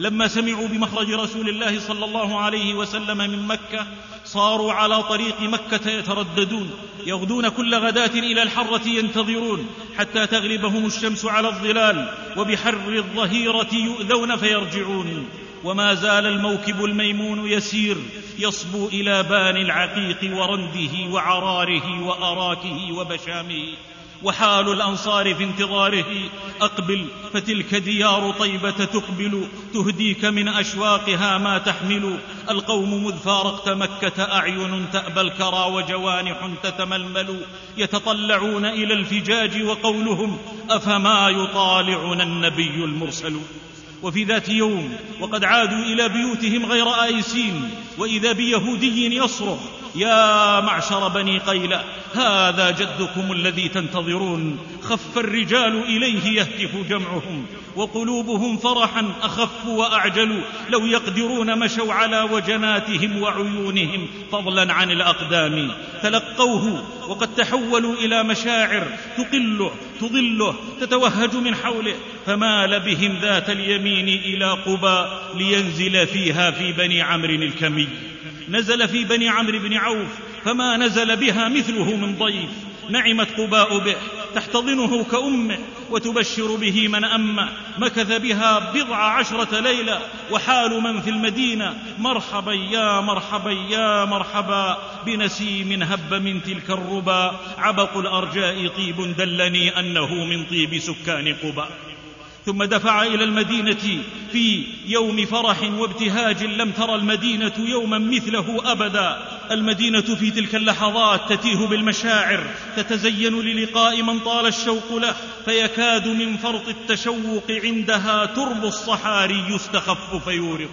لما سمعوا بمخرج رسول الله صلى الله عليه وسلم من مكة صاروا على طريق مكة يترددون. يغدون كل غداة إلى الحرة ينتظرون حتى تغلبهم الشمس على الظلال وبحر الظهيرة يؤذون فيرجعون. وما زال الموكب الميمون يسير يصبو إلى بان العقيق ورنده وعراره وأراكه وبشامه. وحال الأنصار في انتظاره. أقبل فتلك ديار طيبة تقبل. تهديك من أشواقها ما تحمل. القوم مذ فارقت مكة أعين تأبى الكرى وجوانح تتململ. يتطلعون إلى الفجاج وقولهم أفما يطالعنا النبي المرسل؟ وفي ذات يوم وقد عادوا إلى بيوتهم غير آيسين وإذا بيهودي يصرخ يا معشر بني قيلة هذا جدكم الذي تنتظرون. خف الرجال إليه يهتف جمعهم وقلوبهم فرحا أخف وأعجل. لو يقدرون مشوا على وجناتهم وعيونهم فضلا عن الأقدام. تلقوه وقد تحولوا إلى مشاعر تقله تضله تتوهج من حوله. فمال بهم ذات اليمين إلى قبى لينزل فيها في بني عمرو الكمي. نزل في بني عمرو بن عوف فما نزل بها مثله من ضيف نعمت قباء به تحتضنه كأمه وتبشر به من أمه مكث بها بضع عشرة ليلة وحال من في المدينة مرحبا يا مرحبا يا مرحبا بنسيم هب من تلك الربا عبق الأرجاء طيب دلني أنه من طيب سكان قباء ثم دفع إلى المدينة في يوم فرح وابتهاج لم ترى المدينة يوما مثله أبدا. المدينة في تلك اللحظات تتيه بالمشاعر تتزين للقاء من طال الشوق له فيكاد من فرط التشوق عندها ترب الصحاري يستخف فيورق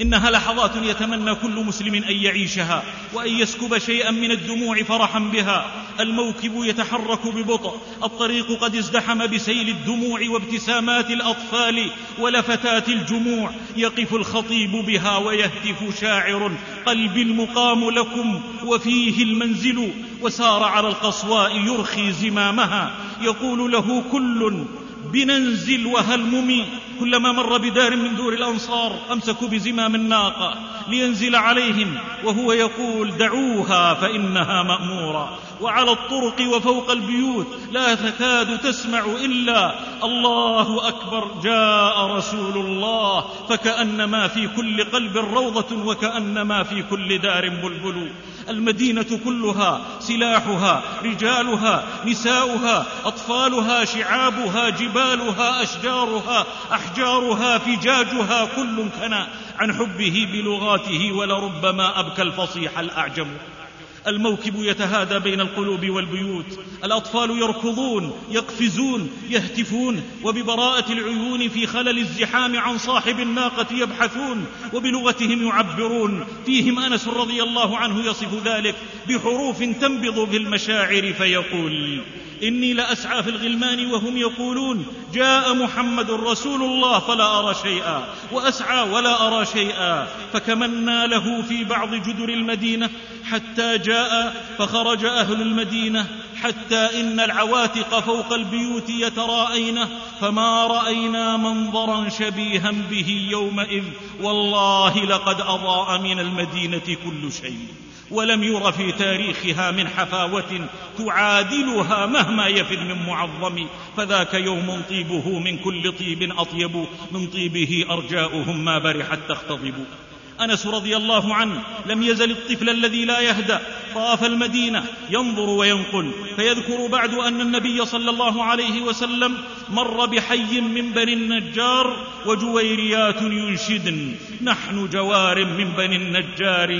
إنها لحظات يتمنى كل مسلم أن يعيشها وأن يسكب شيئا من الدموع فرحا بها. الموكب يتحرك ببطء الطريق قد ازدحم بسيل الدموع وابتسامات الأطفال ولفتات الجموع. يقف الخطيب بها ويهتف شاعر قلبي المقام لكم وفيه المنزل. وسار على القصواء يرخي زمامها. يقول له كل بننزل وهلمم كلما مر بدار من دور الأنصار أمسكوا بزمام الناقه لينزل عليهم وهو يقول دعوها فإنها مأمورة. وعلى الطرق وفوق البيوت لا تكاد تسمع إلا الله أكبر جاء رسول الله فكانما في كل قلب روضة وكانما في كل دار بلبل. المدينة كلها سلاحها رجالها نساؤها أطفالها شعابها جبالها أشجارها أحجارها فجاجها كل كنا عن حبه بلغاته ولربما أبكى الفصيح الأعجم. الموكب يتهادى بين القلوب والبيوت. الأطفال يركضون يقفزون يهتفون وببراءة العيون في خلل الزحام عن صاحب الناقة يبحثون وبلغتهم يعبرون. فيهم أنس رضي الله عنه يصف ذلك بحروف تنبض في المشاعر فيقول إني لأسعى في الغلمان وهم يقولون جاء محمد رسول الله فلا أرى شيئا وأسعى ولا أرى شيئا فكمنا له في بعض جدر المدينة حتى جاء فخرج أهل المدينة حتى إن العواتق فوق البيوت يتراءين فما رأينا منظرا شبيها به يومئذ والله لقد أضاء من المدينة كل شيء. ولم ير في تاريخها من حفاوة تعادلها مهما يفد من معظم. فذاك يوم طيبه من كل طيب أطيب من طيبه أرجاؤهم ما برحت تختضب. أنس رضي الله عنه لم يزل الطفل الذي لا يهدأ. طاف المدينة ينظر وينقل. فيذكر بعد أن النبي صلى الله عليه وسلم مر بحي من بني النجار وجويريات ينشدن. نحن جوار من بني النجار.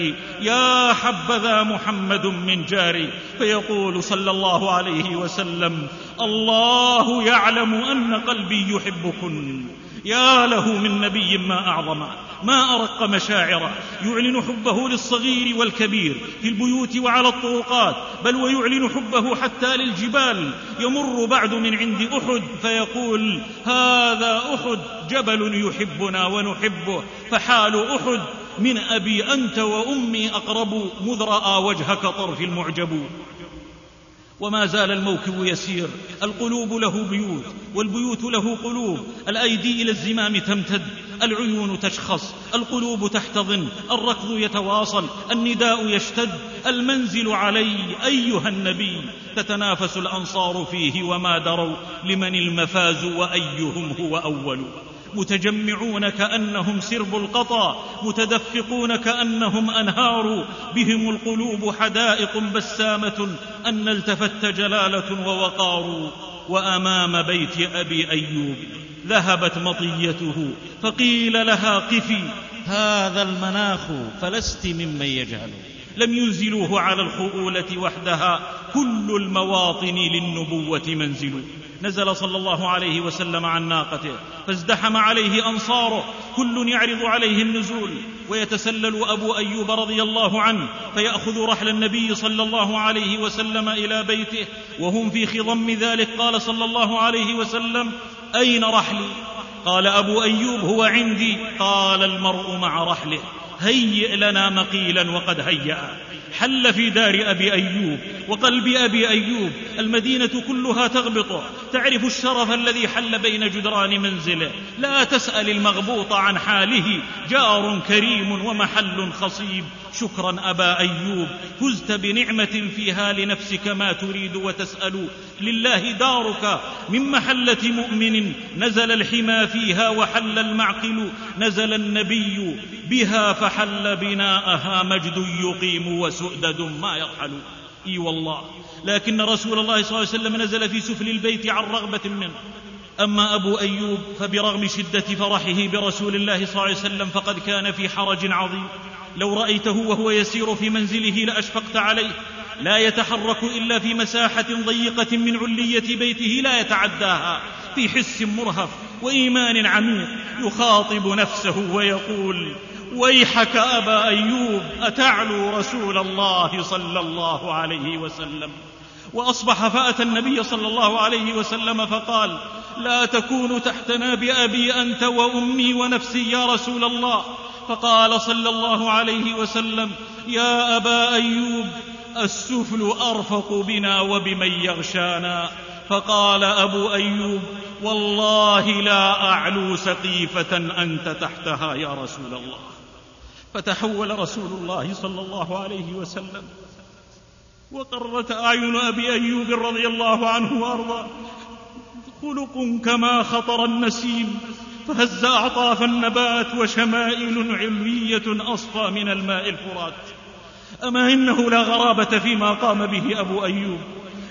يا حبذا محمد من جاري فيقول صلى الله عليه وسلم الله يعلم أن قلبي يحبكن. يا له من نبي ما أعظم ما أرق مشاعره. يعلن حبه للصغير والكبير في البيوت وعلى الطرقات بل ويعلن حبه حتى للجبال. يمر بعد من عند أحد فيقول هذا أحد جبل يحبنا ونحبه فحال أحد من أبي أنت وأمي أقرب مذ رأى وجهك طرف المعجب. وما زال الموكب يسير. القلوب له بيوت والبيوت له قلوب. الأيدي إلى الزمام تمتد العيون تشخص القلوب تحتضن الركض يتواصل النداء يشتد. المنزل علي أيها النبي. تتنافس الأنصار فيه وما دروا لمن المفاز وأيهم هو أول. متجمعون كأنهم سرب القطا متدفقون كأنهم أنهار. بهم القلوب حدائق بسامة أن التفت جلالة ووقار. وأمام بيت أبي أيوب ذهبت مطيته فقيل لها قفي هذا المناخ فلست ممن يجهل. لم ينزلوه على الخؤولة وحدها كل المواطن للنبوة منزل. نزل صلى الله عليه وسلم عن ناقته فازدحم عليه أنصاره كل يعرض عليه النزول ويتسلل أبو أيوب رضي الله عنه فيأخذ رحل النبي صلى الله عليه وسلم إلى بيته وهم في خضم ذلك قال صلى الله عليه وسلم أين رحلي؟ قال أبو أيوب هو عندي قال المرء مع رحله هيئ لنا مقيلا وقد هيأ. حل في دار أبي أيوب وقلب أبي أيوب المدينة كلها تغبطه تعرف الشرف الذي حل بين جدران منزله؟ لا تسأل المغبوط عن حاله. جار كريم ومحل خصيب. شكرا أبا أيوب فزت بنعمة فيها لنفسك ما تريد وتسأل. لله دارك من محلة مؤمن نزل الحمى فيها وحل المعقل نزل النبي بها فحل بناءها مجد يقيم وسؤدد ما يرحل. إي والله. لكن رسول الله صلى الله عليه وسلم نزل في سفل البيت عن رغبة منه. أما أبو أيوب فبرغم شدة فرحه برسول الله صلى الله عليه وسلم فقد كان في حرج عظيم. لو رأيته وهو يسير في منزله لأشفقت عليه. لا يتحرك إلا في مساحة ضيقة من علية بيته لا يتعداها. في حس مرهف وإيمان عميق يخاطب نفسه ويقول ويحك أبا أيوب أتعلو رسول الله صلى الله عليه وسلم؟ وأصبح فأتى النبي صلى الله عليه وسلم فقال لا تكون تحتنا بابي أنت وأمي ونفسي يا رسول الله. فقال صلى الله عليه وسلم يا أبا أيوب السفل أرفق بنا وبمن يغشانا فقال أبو أيوب والله لا أعلو سقيفة أنت تحتها يا رسول الله فتحول رسول الله صلى الله عليه وسلم وقرت أعين أبي أيوب رضي الله عنه وأرضاه خلق كما خطر النسيم فهز أعطاف النبات وشمائل علويه أصفى من الماء الفرات أما إنه لا غرابة فيما قام به أبو أيوب.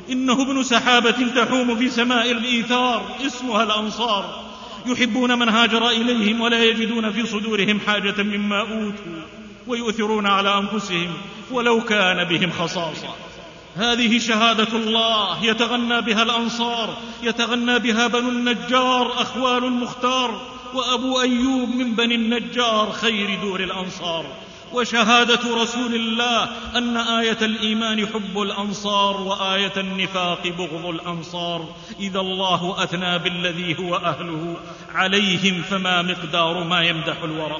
إنه ابن سحابة تحوم في سماء الإيثار اسمها الأنصار. يحبون من هاجر اليهم ولا يجدون في صدورهم حاجة مما أوتوا ويؤثرون على أنفسهم ولو كان بهم خصاصة. هذه شهادة الله يتغنى بها الأنصار يتغنى بها بنو النجار أخوال المختار وأبو أيوب من بني النجار خير دور الأنصار. وشهادة رسول الله أن آية الإيمان حب الأنصار وآية النفاق بغض الأنصار. إذا الله أثنى بالذي هو أهله عليهم فما مقدار ما يمدح الورى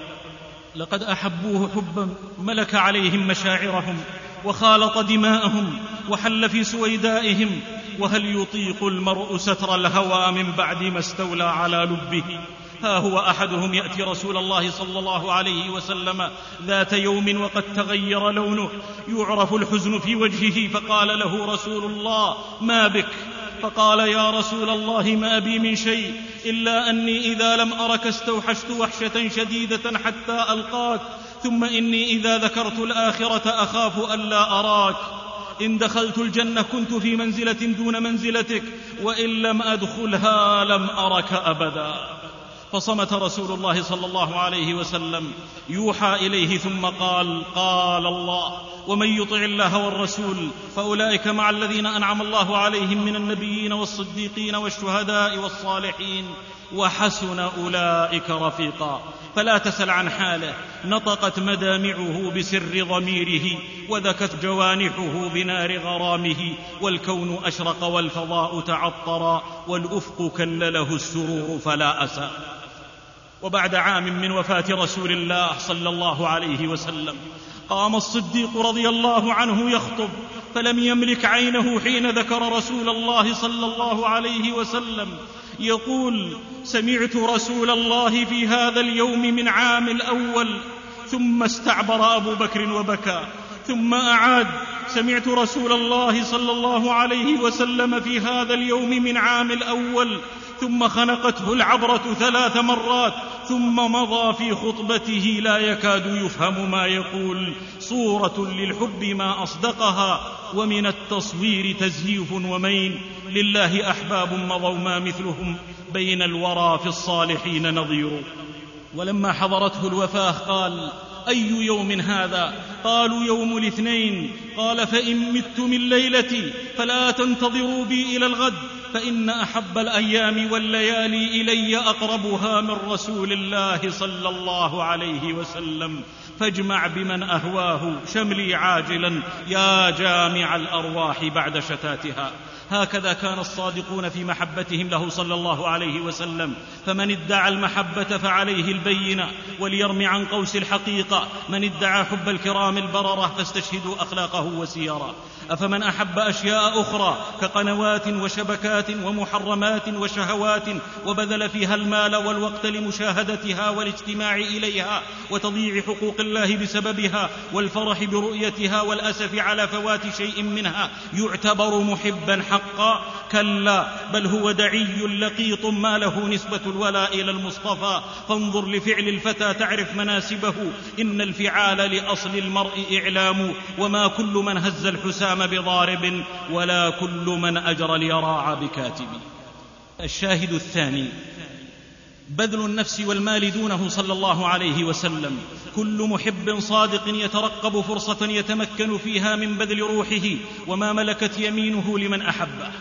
لقد أحبوه حبا ملك عليهم مشاعرهم وخالط دماءهم وحل في سويدائهم. وهل يطيق المرء ستر الهوى من بعد ما استولى على لبه؟ ها هو أحدهم يأتي رسول الله صلى الله عليه وسلم ذات يوم وقد تغير لونه يعرف الحزن في وجهه فقال له رسول الله ما بك؟ فقال يا رسول الله ما بي من شيء إلا أني إذا لم أرك استوحشت وحشة شديدة حتى ألقاك ثم إني إذا ذكرت الآخرة أخاف الا أراك. إن دخلت الجنة كنت في منزلة دون منزلتك وإن لم أدخلها لم أرك أبدا. فصمت رسول الله صلى الله عليه وسلم. يوحى إليه ثم قال قال الله ومن يطع الله والرسول فأولئك مع الذين أنعم الله عليهم من النبيين والصديقين والشهداء والصالحين. وحسن أولئك رفيقا. فلا تسل عن حاله. نطقت مدامعه بسر ضميره وذكت جوانحه بنار غرامه والكون أشرق والفضاء تعطرا والأفق كلله السرور فلا أسى. وبعد عام من وفاة رسول الله صلى الله عليه وسلم. قام الصديق رضي الله عنه يخطب فلم يملك عينه حين ذكر رسول الله صلى الله عليه وسلم. يقول سمعت رسول الله في هذا اليوم من عام الأول ثم استعبر أبو بكر وبكى ثم أعاد سمعت رسول الله صلى الله عليه وسلم في هذا اليوم من عام الأول ثم خنقته العبرة ثلاث مرات ثم مضى في خطبته لا يكاد يفهم ما يقول. صورة للحب ما أصدقها ومن التصوير تزييف ومين. لله أحباب مضوا ما مثلهم بين الورى في الصالحين نظير. ولما حضرته الوفاة قال أي يوم هذا؟ قالوا يوم الاثنين. قال فإن مت من ليلتي فلا تنتظروا بي إلى الغد. فإن أحب الأيام والليالي إلي أقربها من رسول الله صلى الله عليه وسلم فاجمع بمن أهواه شملي عاجلا يا جامع الأرواح بعد شتاتها. هكذا كان الصادقون في محبتهم له صلى الله عليه وسلم. فمن ادعى المحبة فعليه البينة وليرم عن قوس الحقيقة. من ادعى حب الكرام البررة فاستشهدوا أخلاقه وسيرا أفمن أحب أشياء أخرى كقنوات وشبكات ومحرمات وشهوات وبذل فيها المال والوقت لمشاهدتها والاجتماع إليها وتضييع حقوق الله بسببها والفرح برؤيتها والأسف على فوات شيء منها يعتبر محبا حقا. كلا بل هو دعي لقيط ما له نسبة الولاء إلى المصطفى. فانظر لفعل الفتى تعرف مناسبه. إن الفعال لأصل المرء إعلام. وما كل من هز الحسام بضارب. ولا كل من أجرى اليراع بكاتب. الشاهد الثاني بذل النفس والمال دونه صلى الله عليه وسلم. كل محب صادق يترقب فرصة يتمكن فيها من بذل روحه وما ملكت يمينه لمن أحبه.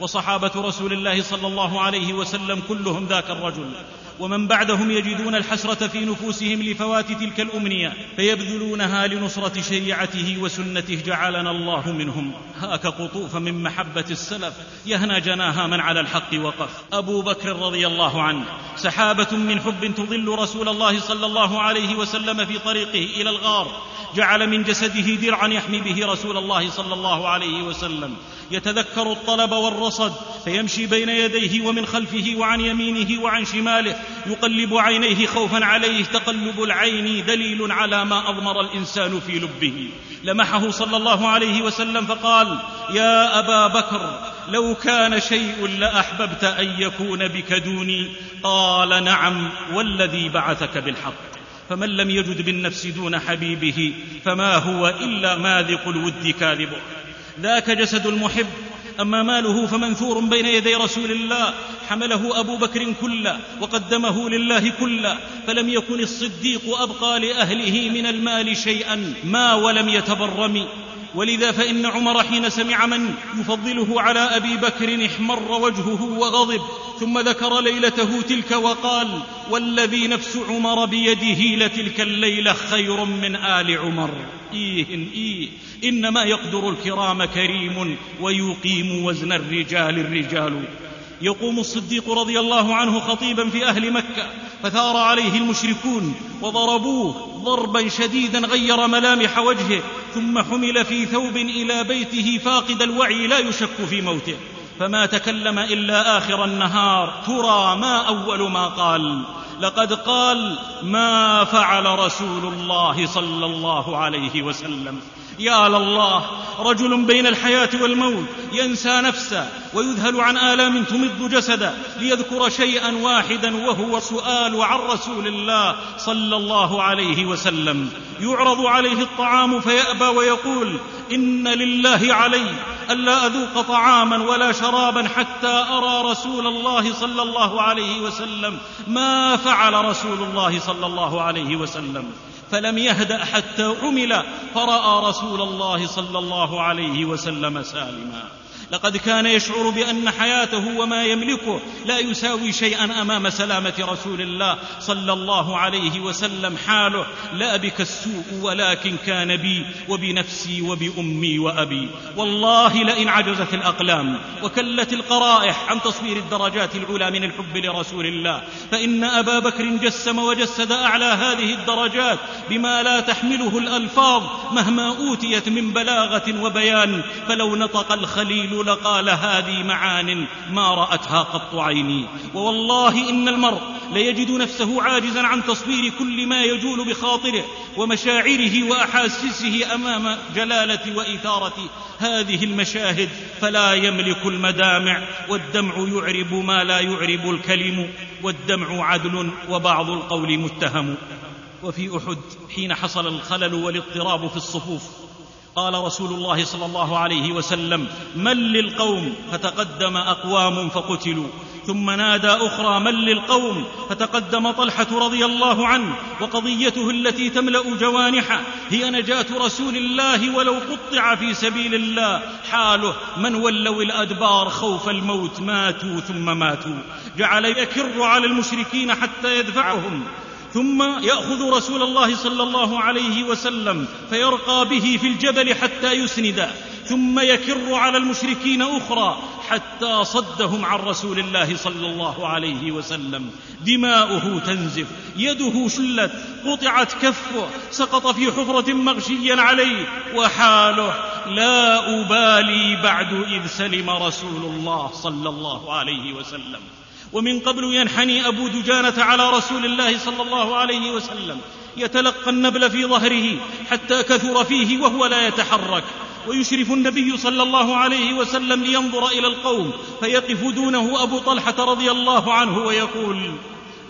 وصحابة رسول الله صلى الله عليه وسلم كلهم ذاك الرجل. ومن بعدهم يجدون الحسرة في نفوسهم لفوات تلك الأمنية فيبذلونها لنصرة شريعته وسنته جعلنا الله منهم. هاك قطوف من محبة السلف يهنى جناها من على الحق وقف. أبو بكر رضي الله عنه سحابة من حب تظل رسول الله صلى الله عليه وسلم في طريقه إلى الغار جعل من جسده درعا يحمي به رسول الله صلى الله عليه وسلم. يتذكر الطلب والرصد فيمشي بين يديه ومن خلفه وعن يمينه وعن شماله يقلب عينيه خوفا عليه تقلب العين دليل على ما أضمر الإنسان في لبه. لمحه صلى الله عليه وسلم فقال يا أبا بكر لو كان شيء لأحببت أن يكون بك دوني. قال نعم والذي بعثك بالحق. فمن لم يجد بالنفس دون حبيبه فما هو إلا ماذق الود كاذبه. ذاك جسد المحب أما ماله فمنثور بين يدي رسول الله حمله أبو بكر كلا وقدمه لله كلا فلم يكن الصديق أبقى لأهله من المال شيئا ما ولم يتبرم. ولذا فإن عمر حين سمع من يفضله على أبي بكر احمر وجهه وغضب ثم ذكر ليلته تلك وقال والذي نفس عمر بيده لتلك الليلة خير من آل عمر. إيه إيه إنما يقدر الكرام كريم ويقيم وزن الرجال الرجال. يقوم الصديق رضي الله عنه خطيبا في أهل مكة فثار عليه المشركون وضربوه ضربا شديدا غير ملامح وجهه ثم حمل في ثوب إلى بيته فاقد الوعي لا يشك في موته. فما تكلم إلا آخر النهار ترى ما أول ما قال. لقد قال ما فعل رسول الله صلى الله عليه وسلم. يا لله رجل بين الحياة والموت ينسى نفسه ويذهل عن آلام تمد جسده ليذكر شيئا واحدا وهو سؤال عن رسول الله صلى الله عليه وسلم. يعرض عليه الطعام فيأبى ويقول إن لله علي الا أذوق طعاما ولا شرابا حتى أرى رسول الله صلى الله عليه وسلم ما فعل رسول الله صلى الله عليه وسلم. فلم يهدأ حتى عمل فرأى رسول الله صلى الله عليه وسلم سالما. لقد كان يشعر بأن حياته وما يملكه لا يساوي شيئا أمام سلامة رسول الله صلى الله عليه وسلم. حاله لا بك السوء ولكن كان بي وبنفسي وبأمي وأبي. والله لئن عجزت الأقلام وكلت القرائح عن تصوير الدرجات العلى من الحب لرسول الله فإن أبا بكر جسم وجسد أعلى هذه الدرجات بما لا تحمله الألفاظ مهما أوتيت من بلاغة وبيان. فلو نطق الخليل لقال هذه معان ما رأتها قط عيني. ووالله إن المرء ليجد نفسه عاجزا عن تصوير كل ما يجول بخاطره ومشاعره وأحاسيسه أمام جلالة وإثارة هذه المشاهد فلا يملك المدامع والدمع يعرب ما لا يعرب الكلم والدمع عدل وبعض القول متهم. وفي أحد حين حصل الخلل والاضطراب في الصفوف قال رسول الله صلى الله عليه وسلم من للقوم؟ فتقدم أقوام فقتلوا. ثم نادى أخرى من للقوم؟ فتقدم طلحة رضي الله عنه وقضيته التي تملأ جوانحه هي نجاة رسول الله ولو قطع في سبيل الله. حاله من ولوا الأدبار خوف الموت ماتوا ثم ماتوا. جعل يكر على المشركين حتى يدفعهم. ثم يأخذ رسول الله صلى الله عليه وسلم فيرقى به في الجبل حتى يسند. ثم يكر على المشركين أخرى حتى صدهم عن رسول الله صلى الله عليه وسلم. دماؤه تنزف يده شلت قطعت كفه سقط في حفرة مغشيا عليه وحاله. لا أبالي بعد إذ سلم رسول الله صلى الله عليه وسلم. ومن قبل ينحني أبو دجانة على رسول الله صلى الله عليه وسلم. يتلقى النبل في ظهره حتى كثر فيه وهو لا يتحرك. ويشرف النبي صلى الله عليه وسلم لينظر إلى القوم فيقف دونه أبو طلحة رضي الله عنه ويقول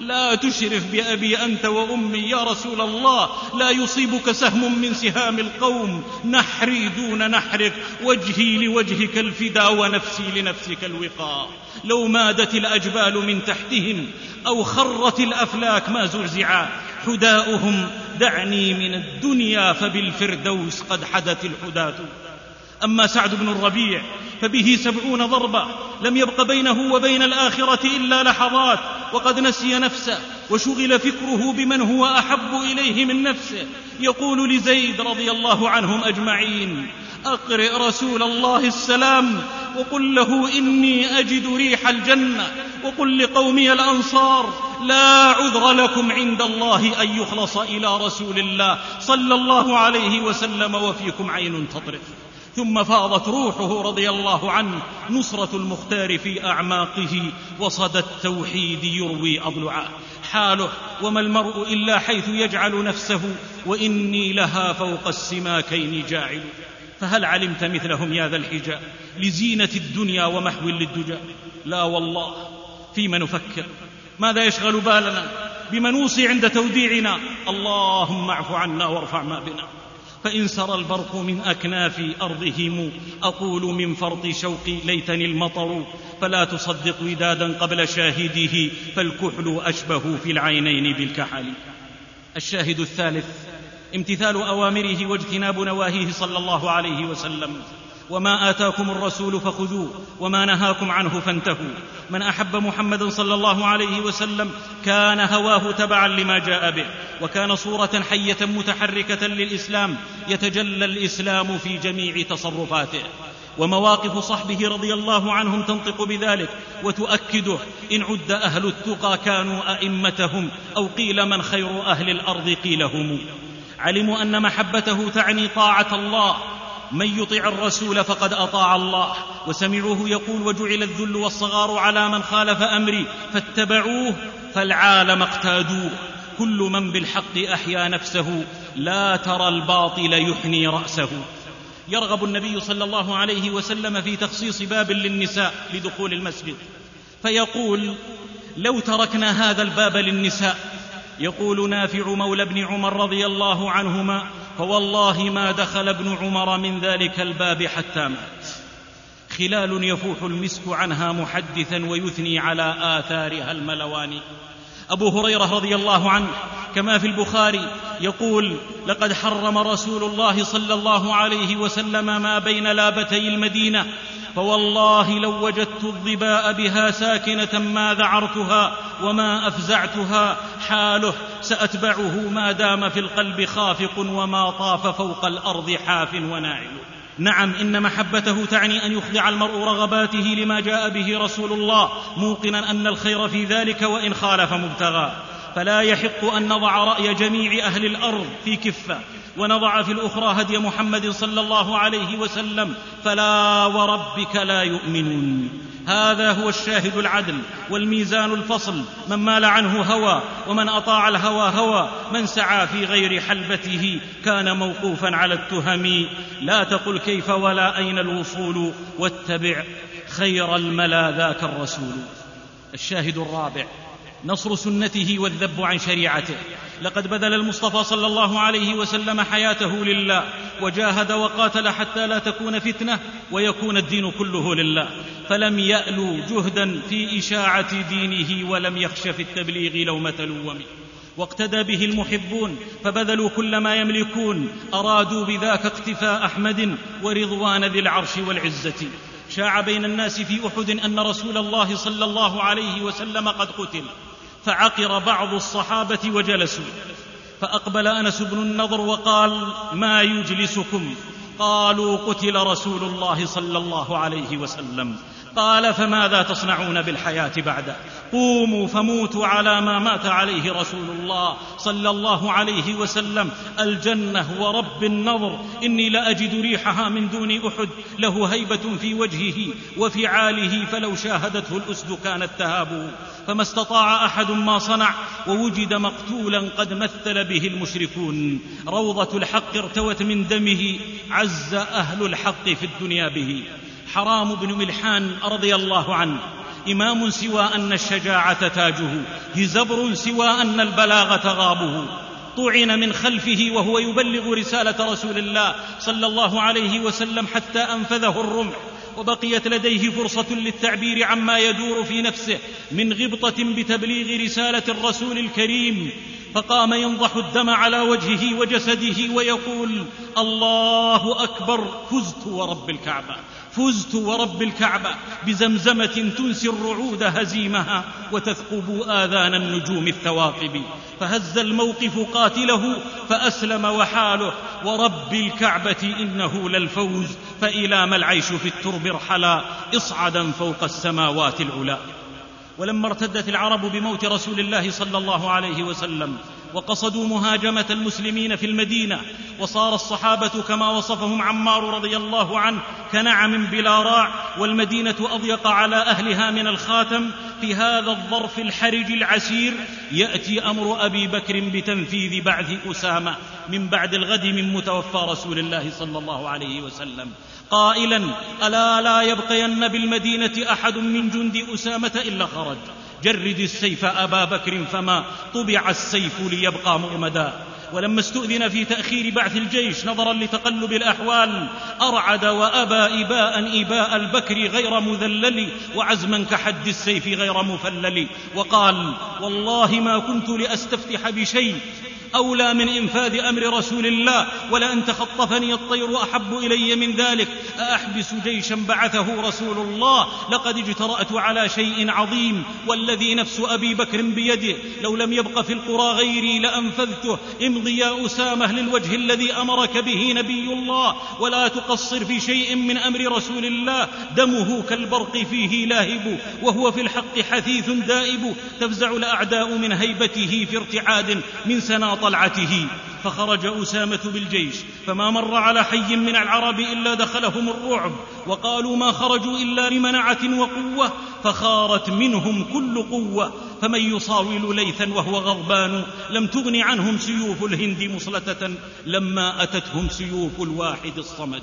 لا تشرف بأبي أنت وأمي يا رسول الله. لا يصيبك سهم من سهام القوم. نحري دون نحرك. وجهي لوجهك الفدا ونفسي لنفسك الوقاء لو مادت الأجبال من تحتهم أو خرت الأفلاك ما زرزعا. حداؤهم دعني من الدنيا فبالفردوس قد حدت الحداة. أما سعد بن الربيع فبه سبعون ضربة. لم يبق بينه وبين الآخرة إلا لحظات. وقد نسي نفسه وشغل فكره بمن هو أحب إليه من نفسه. يقول لزيد رضي الله عنهم أجمعين أقرئ رسول الله السلام وقل له إني أجد ريح الجنة وقل لقومي الأنصار لا عذر لكم عند الله أن يخلص إلى رسول الله صلى الله عليه وسلم وفيكم عين تطرف. ثم فاضت روحه رضي الله عنه نصرة المختار في أعماقه وصدى التوحيد يروي أضلعا حاله وما المرء إلا حيث يجعل نفسه وإني لها فوق السماكين جاعل. فهل علمت مثلهم يا ذا الحجاء لزينة الدنيا ومحو للدجى؟ لا والله فيما نفكر؟ ماذا يشغل بالنا؟ بما نوصي عند توديعنا؟ اللهم اعف عنا وارفع ما بنا. فإن سرى البرق من أكناف أرضهم أقول من فرط شوقي ليتني المطر فلا تصدق ودادا قبل شاهده فالكحل أشبه في العينين بالكحل. الشاهد الثالث امتثال أوامره واجتناب نواهيه صلى الله عليه وسلم. وما آتاكم الرسول فخذوه وما نهاكم عنه فانتهوا. من أحب محمدا صلى الله عليه وسلم كان هواه تبعا لما جاء به وكان صورة حية متحركة للإسلام يتجلى الإسلام في جميع تصرفاته. ومواقف صحبه رضي الله عنهم تنطق بذلك وتؤكده إن عد أهل التقى كانوا أئمتهم أو قيل من خير أهل الأرض قيل هم علموا أن محبته تعني طاعة الله من يطع الرسول فقد أطاع الله. وسمعوه يقول وجعل الذل والصغار على من خالف أمري فاتبعوه فالعالم اقتادوه. كل من بالحق أحيا نفسه لا ترى الباطل يحني رأسه. يرغب النبي صلى الله عليه وسلم في تخصيص باب للنساء لدخول المسجد. فيقول لو تركنا هذا الباب للنساء. يقول نافع مولى ابن عمر رضي الله عنهما فوالله ما دخل ابن عمر من ذلك الباب حتى مات. خلال يفوح المسك عنها محدثا ويثني على آثارها الملوان. أبو هريرة رضي الله عنه كما في البخاري يقول لقد حرم رسول الله صلى الله عليه وسلم ما بين لابتي المدينة فوالله لو وجدت الظباء بها ساكنة ما ذعرتها وما أفزعتها حاله سأتبعه ما دام في القلب خافق وما طاف فوق الأرض حاف وناعل نعم إن محبته تعني أن يخضع المرء رغباته لما جاء به رسول الله موقنا أن الخير في ذلك وإن خالف مبتغاه فلا يحق أن نضع رأي جميع أهل الأرض في كفة ونضع في الأخرى هدي محمد صلى الله عليه وسلم فلا وربك لا يؤمنون. هذا هو الشاهد العدل والميزان الفصل. من مال عنه هوى ومن أطاع الهوى هوى. من سعى في غير حلبته كان موقوفا على التهم. لا تقل كيف ولا أين الوصول. واتبع خير الملا ذاك الرسول. الشاهد الرابع. نصر سنته والذب عن شريعته. لقد بذل المصطفى صلى الله عليه وسلم حياته لله وجاهد وقاتل حتى لا تكون فتنة ويكون الدين كله لله. فلم يالوا جهدا في إشاعة دينه ولم يخش في التبليغ لومة لوم واقتدى به المحبون فبذلوا كل ما يملكون. أرادوا بذاك اقتفاء أحمد ورضوان ذي العرش والعزة. شاع بين الناس في أحد أن رسول الله صلى الله عليه وسلم قد قتل. فعقر بعض الصحابة وجلسوا فأقبل أنس بن النضر وقال ما يجلسكم؟ قالوا قتل رسول الله صلى الله عليه وسلم. قال فماذا تصنعون بالحياة بعده قوموا فموتوا على ما مات عليه رسول الله صلى الله عليه وسلم. الجنة ورب النظر. إني لأجد ريحها من دون أحد. له هيبة في وجهه وفعاله فلو شاهدته الأسد كانت تهابه فما استطاع أحد ما صنع ووجد مقتولا قد مثل به المشركون. روضة الحق ارتوت من دمه. عز أهل الحق في الدنيا به. حرام بن ملحان رضي الله عنه. إمام سوى أن الشجاعة تاجه. هزبر سوى أن البلاغة غابه طعن من خلفه وهو يبلغ رسالة رسول الله صلى الله عليه وسلم حتى أنفذه الرمح. وبقيت لديه فرصة للتعبير عما يدور في نفسه من غبطة بتبليغ رسالة الرسول الكريم. فقام ينضح الدم على وجهه وجسده ويقول الله أكبر فزت ورب الكعبة. فزت ورب الكعبة بزمزمة تنسي الرعود هزيمها وتثقب آذان النجوم الثواقب. فهز الموقف قاتله فأسلم وحاله. ورب الكعبة إنه للفوز فإلى ما العيش في الترب ارحلا إصعدا فوق السماوات العلا. ولما ارتدت العرب بموت رسول الله صلى الله عليه وسلم وقصدوا مهاجمة المسلمين في المدينة وصار الصحابة كما وصفهم عمار رضي الله عنه كنعم بلا راع والمدينة أضيق على أهلها من الخاتم. في هذا الظرف الحرج العسير يأتي أمر أبي بكر بتنفيذ بعث أسامة من بعد الغد من متوفى رسول الله صلى الله عليه وسلم. قائلا ألا لا يبقين بالمدينة أحد من جند أسامة إلا خرج. جرد السيف أبا بكر فما طبع السيف ليبقى مؤمدا. ولما استؤذن في تأخير بعث الجيش نظرا لتقلب الأحوال أرعد وأبى إباء إباء البكر غير مذلل وعزما كحد السيف غير مفلل. وقال والله ما كنت لأستفتح بشيء أولى من إنفاذ أمر رسول الله ولان تخطفني الطير أحب إلي من ذلك. أأحبس جيشا بعثه رسول الله؟ لقد اجترأت على شيء عظيم والذي نفس أبي بكر بيده. لو لم يبق في القرى غيري لأنفذته. امضي يا أسامة للوجه الذي أمرك به نبي الله ولا تقصر في شيء من أمر رسول الله. دمه كالبرق فيه لاهب وهو في الحق حثيث دائب. تفزع الأعداء من هيبته في ارتعاد. من سناط طلعته فخرج أسامة بالجيش فما مر على حي من العرب إلا دخلهم الرعب وقالوا ما خرجوا إلا لمنعة وقوة فخارت منهم كل قوة فمن يصاول ليثا وهو غضبان لم تغن عنهم سيوف الهند مصلتة لما أتتهم سيوف الواحد الصمد.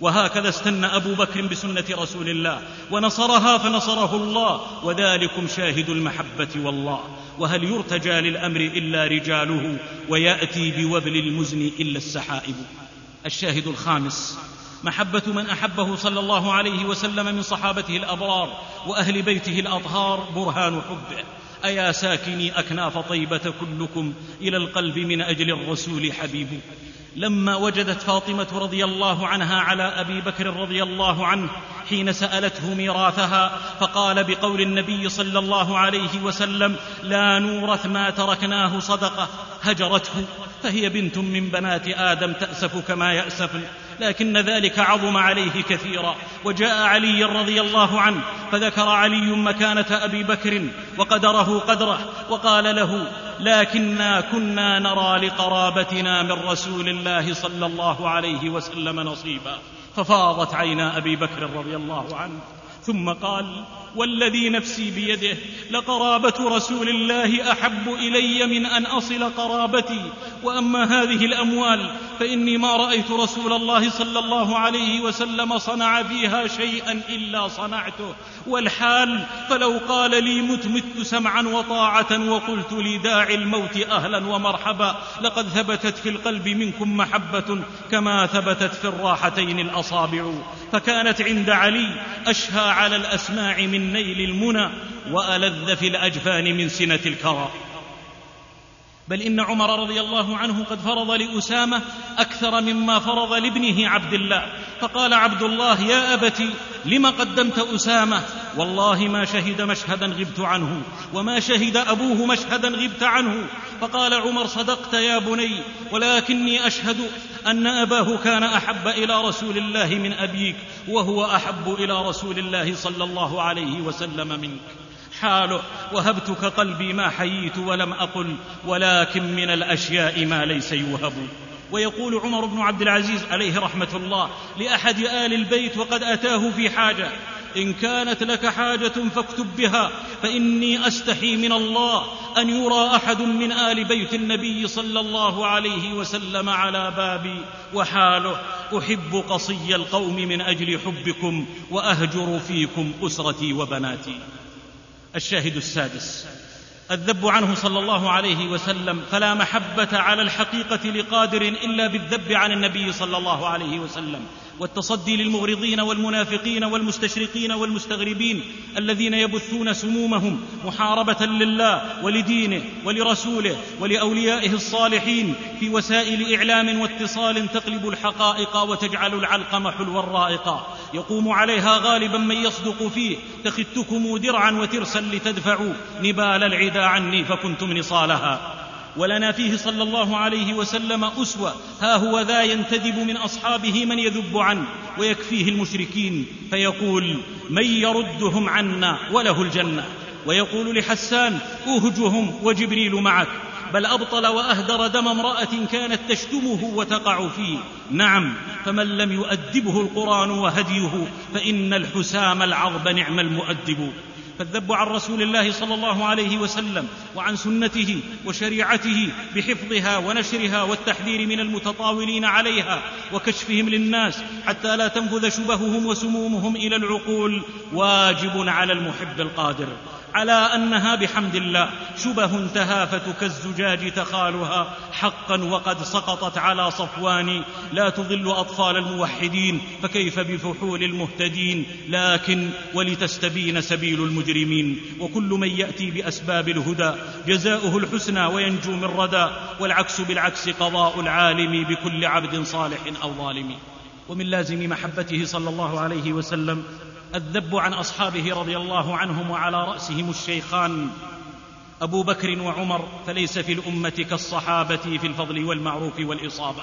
وهكذا استنى أبو بكر بسنة رسول الله ونصرها فنصره الله وذلكم شاهد المحبة والله. وهل يرتجى للأمر إلا رجاله ويأتي بوبل المزن إلا السحائب. الشاهد الخامس محبة من أحبه صلى الله عليه وسلم من صحابته الأبرار وأهل بيته الأطهار برهان حبه. أيا ساكني أكناف طيبة كلكم إلى القلب من أجل الرسول حبيب لما وجدت فاطمة رضي الله عنها على أبي بكر رضي الله عنه حين سألته ميراثها فقال بقول النبي صلى الله عليه وسلم لا نورث ما تركناه صدقة هجرته فهي بنت من بنات آدم تأسف كما ياسف لكن ذلك عظم عليه كثيرا. وجاء علي رضي الله عنه فذكر علي مكانة أبي بكر وقدره قدره وقال له لكنا كنا نرى لقرابتنا من رسول الله صلى الله عليه وسلم نصيبا. ففاضت عينا أبي بكر رضي الله عنه ثم قال والذي نفسي بيده. لقرابة رسول الله أحب إلي من أن أصل قرابتي. وأما هذه الأموال فإني ما رأيت رسول الله صلى الله عليه وسلم صنع فيها شيئا إلا صنعته. والحال فلو قال لي مت مت سمعا وطاعة وقلت لي داعي الموت أهلا ومرحبا لقد ثبتت في القلب منكم محبة كما ثبتت في الراحتين الأصابع. فكانت عند علي أشهى على الأسماع من نيل المنى وألذ في الأجفان من سنة الكرى. بل إن عمر رضي الله عنه قد فرض لأسامة أكثر مما فرض لابنه عبد الله. فقال عبد الله يا ابت لم قدمت أسامة؟ والله ما شهد مشهدا غبت عنه وما شهد أبوه مشهدا غبت عنه. فقال عمر صدقت يا بني ولكني أشهد أن أباه كان أحب إلى رسول الله من أبيك وهو أحب إلى رسول الله صلى الله عليه وسلم منك. حاله وهبتك قلبي ما حييت ولم أقل ولكن من الأشياء ما ليس يوهب. ويقول عمر بن عبد العزيز عليه رحمة الله لأحد آل البيت وقد أتاه في حاجة. إن كانت لك حاجة فاكتب بها فإني أستحي من الله أن يرى أحد من آل بيت النبي صلى الله عليه وسلم على بابي وحاله. أحب قصي القوم من أجل حبكم وأهجر فيكم أسرتي وبناتي. الشاهد السادس. الذب عنه صلى الله عليه وسلم فلا محبة على الحقيقة لقادر إلا بالذب عن النبي صلى الله عليه وسلم. والتصدي للمغرضين والمنافقين والمستشرقين والمستغربين الذين يبثون سمومهم محاربة لله ولدينه ولرسوله ولأوليائه الصالحين في وسائل إعلام واتصال تقلب الحقائق وتجعل العلقم حلوا رائقا يقوم عليها غالبا من يصدق فيه. تخذتكم درعا وترسا لتدفعوا. نبال العدا عني فكنتم نصالها. ولنا فيه صلى الله عليه وسلم أسوة. ها هو ذا ينتدب من أصحابه من يذب عنه ويكفيه المشركين. فيقول من يردهم عنا وله الجنة. ويقول لحسان اهجهم وجبريل معك. بل أبطل وأهدر دم امرأة كانت تشتمه وتقع فيه. نعم فمن لم يؤدبه القرآن وهديه فإن الحسام العظب نعم المؤدب. فالذب عن رسول الله صلى الله عليه وسلم وعن سنته وشريعته بحفظها ونشرها والتحذير من المتطاولين عليها وكشفهم للناس حتى لا تنفذ شبههم وسمومهم إلى العقول واجب على المحب القادر. على أنها بحمد الله. شبه تهافت كالزجاج تخالها. حقا وقد سقطت على صفوان. لا تضل أطفال الموحدين. فكيف بفحول المهتدين؟ لكن ولتستبين سبيل المجرمين. وكل من يأتي بأسباب الهدى. جزاؤه الحسنى وينجو من ردى. والعكس بالعكس قضاء العالم بكل عبد صالح أو ظالم. ومن لازم محبته صلى الله عليه وسلم الذب عن أصحابه رضي الله عنهم وعلى رأسهم الشيخان أبو بكر وعمر فليس في الأمة كالصحابة في الفضل والمعروف والإصابة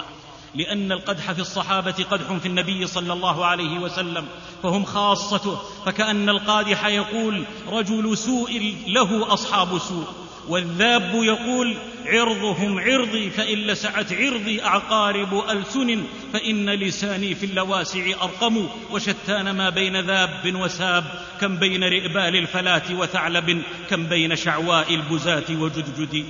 لأن القدح في الصحابة قدح في النبي صلى الله عليه وسلم فهم خاصته فكأن القادح يقول رجل سوء له أصحاب سوء. والذاب يقول عرضهم عرضي فإن لسعت عرضي أعقارب ألسن فإن لساني في اللواسع أرقم وشتان ما بين ذاب وساب كم بين رئبال الفلاة وثعلب كم بين شعواء البزاة وجدجد.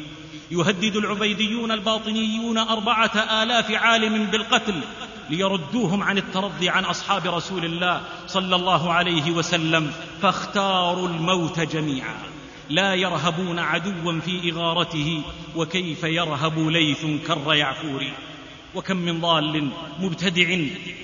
يهدد العبيديون الباطنيون أربعة آلاف عالم بالقتل ليردوهم عن الترضي عن أصحاب رسول الله صلى الله عليه وسلم فاختاروا الموت جميعا. لا يرهبون عدوا في إغارته وكيف يرهب ليث كر يعفور وكم من ضال مبتدع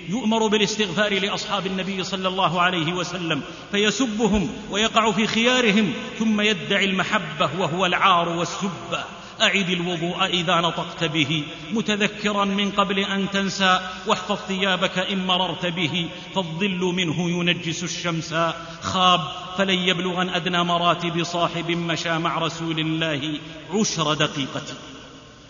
يؤمر بالاستغفار لأصحاب النبي صلى الله عليه وسلم فيسبهم ويقع في خيارهم ثم يدعي المحبة وهو العار والسبه أعد الوضوء إذا نطقت به متذكرا من قبل أن تنسى واحفظ ثيابك إن مررت به فالظل منه ينجس الشمس. خاب فلن يبلغن أدنى مراتب صاحب مشى مع رسول الله عشر دقيقة.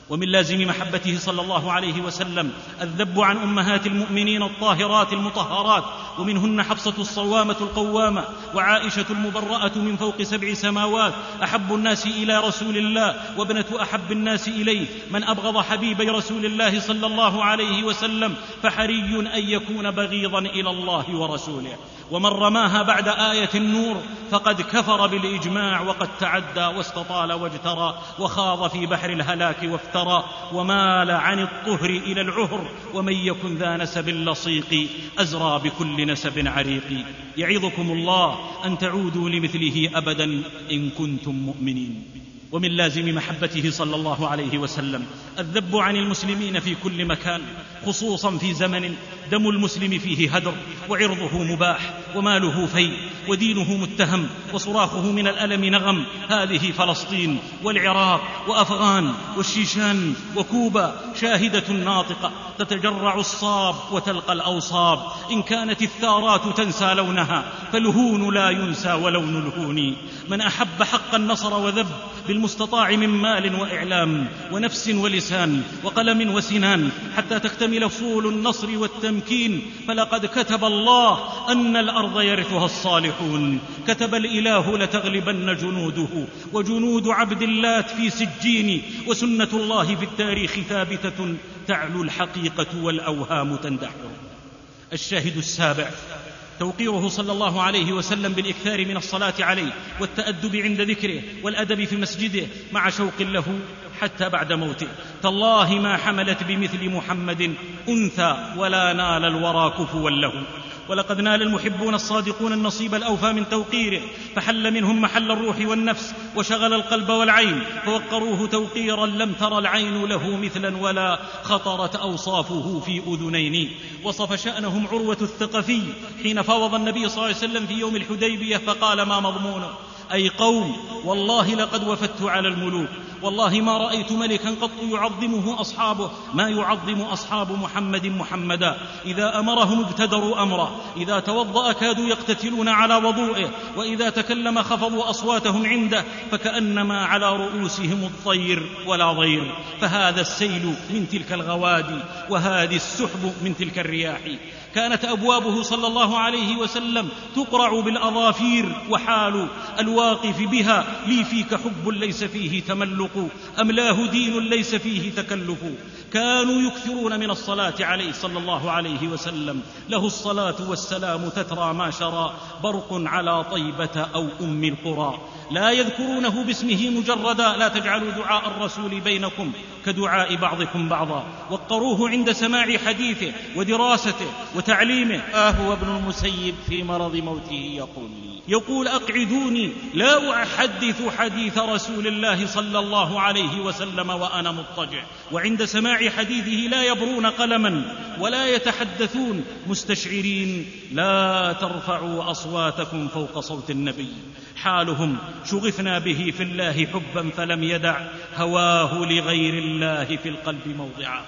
ومن لازم محبته صلى الله عليه وسلم الذب عن أمهات المؤمنين الطاهرات المطهرات ومنهن حفصة الصوامة القوامة وعائشة المبرأة من فوق سبع سماوات أحب الناس إلى رسول الله وابنة أحب الناس إليه من أبغض حبيبي رسول الله صلى الله عليه وسلم فحري أن يكون بغيضا إلى الله ورسوله. ومن رماها بعد آية النور فقد كفر بالإجماع وقد تعدى واستطال واجترى وخاض في بحر الهلاك وافترى ومال عن الطهر إلى العهر ومن يكن ذا نسب لصيق أزرى بكل نسب عريق. يعظكم الله أن تعودوا لمثله أبدا إن كنتم مؤمنين. ومن لازم محبته صلى الله عليه وسلم الذب عن المسلمين في كل مكان خصوصا في زمن دم المسلم فيه هدر وعرضه مباح وماله في ودينه متهم وصراخه من الألم نغم. هذه فلسطين والعراق وأفغان والشيشان وكوبا شاهدة ناطقة تتجرع الصاب وتلقى الأوصاب. إن كانت الثارات تنسى لونها فالهون لا ينسى ولون الهون. من أحب حقا نصر وذب بالمستطاع من مال وإعلام ونفس ولسان وقلم وسنان حتى تكتمل فول النصر والتمكين فلقد كتب الله أن الأرض يرثها الصالحون. كتب الإله لتغلبن جنوده وجنود عبد اللات في سجين وسنة الله في التاريخ ثابتة تعلو الحقيقة والأوهام تندحر. الشاهد السابع. توقيره صلى الله عليه وسلم بالإكثار من الصلاة عليه والتأدب عند ذكره والأدب في مسجده مع شوق له حتى بعد موته. تالله ما حملت بمثل محمد أنثى ولا نال الورى كفوا له. ولقد نال المحبون الصادقون النصيب الأوفى من توقيره فحل منهم محل الروح والنفس وشغل القلب والعين فوقروه توقيرا لم تر العين له مثلا ولا خطرت أوصافه في أذنين. وصف شأنهم عروة الثقفي حين فاوض النبي صلى الله عليه وسلم في يوم الحديبية فقال ما مضمونه؟ أي قوم والله لقد وفدت على الملوك. والله ما رأيت ملكا قط يعظمه أصحابه ما يعظم أصحاب محمد محمدا. إذا أمرهم ابتدروا امره إذا توضأ كادوا يقتتلون على وضوئه وإذا تكلم خفضوا أصواتهم عنده فكأنما على رؤوسهم الطير ولا ضير. فهذا السيل من تلك الغوادي وهذه السحب من تلك الرياح. كانت أبوابه صلى الله عليه وسلم تقرع بالأظافير وحال الواقف بها لي فيك حب ليس فيه تملق املاه دين ليس فيه تكلف كانوا يكثرون من الصلاة عليه صلى الله عليه وسلم. له الصلاة والسلام تترى ما شرى برق على طيبة أو أم القرى. لا يذكرونه باسمه مجردا. لا تجعلوا دعاء الرسول بينكم كدعاء بعضكم بعضا. وقروه عند سماع حديثه ودراسته وتعليمه. آه هو ابن المسيب في مرض موته يقول يقول أقعدوني لا أحدث حديث رسول الله صلى الله عليه وسلم وأنا مضطجع. وعند سماع حديثه لا يبرون قلما ولا يتحدثون. مستشعرين لا ترفعوا أصواتكم فوق صوت النبي. حالهم شغفنا به في الله حبا فلم يدع هواه لغير الله في القلب موضعا.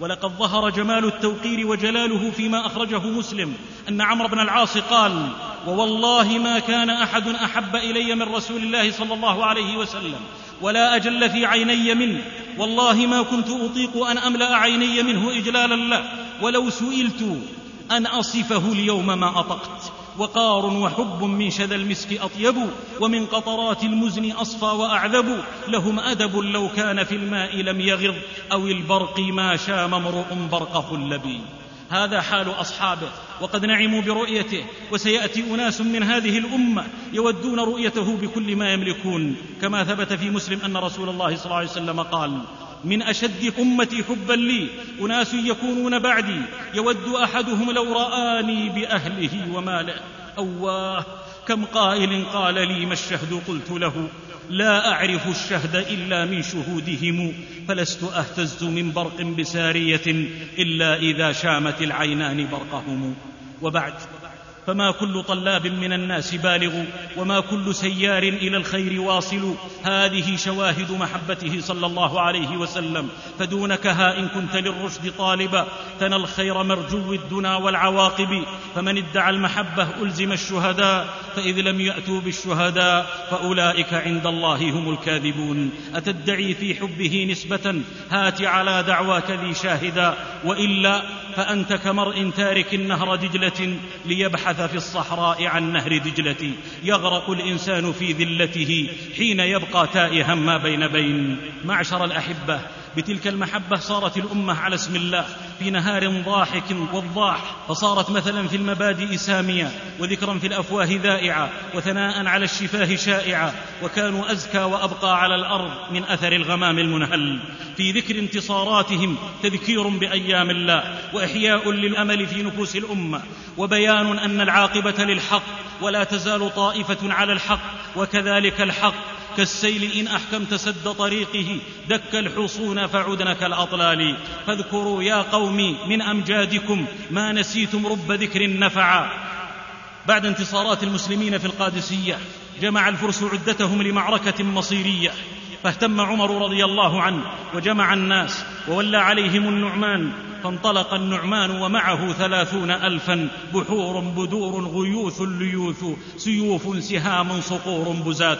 ولقد ظهر جمال التوقير وجلاله فيما أخرجه مسلم. أن عمرو بن العاص قال ووالله ما كان أحد أحب إلي من رسول الله صلى الله عليه وسلم ولا أجل في عيني منه. والله ما كنت أطيق أن أملأ عيني منه اجلالا له. ولو سئلت أن أصفه اليوم ما أطقت. وقار وحب من شذا المسك أطيب. ومن قطرات المزن أصفى وأعذب. لهم أدب لو كان في الماء لم يغض أو البرق ما شام امرؤ برق خلبي هذا حال أصحابه وقد نعموا برؤيته وسيأتي أناس من هذه الأمة يودون رؤيته بكل ما يملكون. كما ثبت في مسلم أن رسول الله صلى الله عليه وسلم قال من أشد أمتي حبا لي أناس يكونون بعدي يود أحدهم لو رآني بأهله وماله. اواه كم قائل قال لي ما الشهد؟ قلت له لا أعرف الشهد إلا من شهودهم فلست أهتز من برق بسارية إلا إذا شامت العينان برقهم. وبعد. فما كل طلاب من الناس بالغ وما كل سيار إلى الخير واصل. هذه شواهد محبته صلى الله عليه وسلم. فدونكها إن كنت للرشد طالبا. تنى الخير مرجو الدنا والعواقب. فمن ادعى المحبة ألزم الشهداء. فإذ لم يأتوا بالشهداء فأولئك عند الله هم الكاذبون. أتدعي في حبه نسبة؟ هات على دعواك ذي شاهدا. وإلا فانت كمرء تارك النهر دجلة ليبحث في الصحراء عن نهر دجلة. يغرق الإنسان في ذلته حين يبقى تائها ما بين بين. معشر الأحبة بتلك المحبة صارت الأمة على اسم الله في نهار ضاحك وضاح فصارت مثلا في المبادئ سامية وذكرا في الأفواه ذائعة وثناء على الشفاه شائعة وكانوا أزكى وأبقى على الأرض من أثر الغمام المنهل. في ذكر انتصاراتهم تذكير بأيام الله وإحياء للأمل في نفوس الأمة وبيان أن العاقبة للحق ولا تزال طائفة على الحق وكذلك الحق كالسيل إن أحكمت سد طريقه دك الحصون فعدن كالأطلال فاذكروا يا قومي من أمجادكم ما نسيتم رب ذكر نفعا بعد انتصارات المسلمين في القادسية جمع الفرس عدتهم لمعركة مصيرية. فاهتم عمر رضي الله عنه وجمع الناس وولى عليهم النعمان. فانطلق النعمان ومعه ثلاثون ألفا. بحور بدور غيوث ليوث سيوف سهام صقور بزات.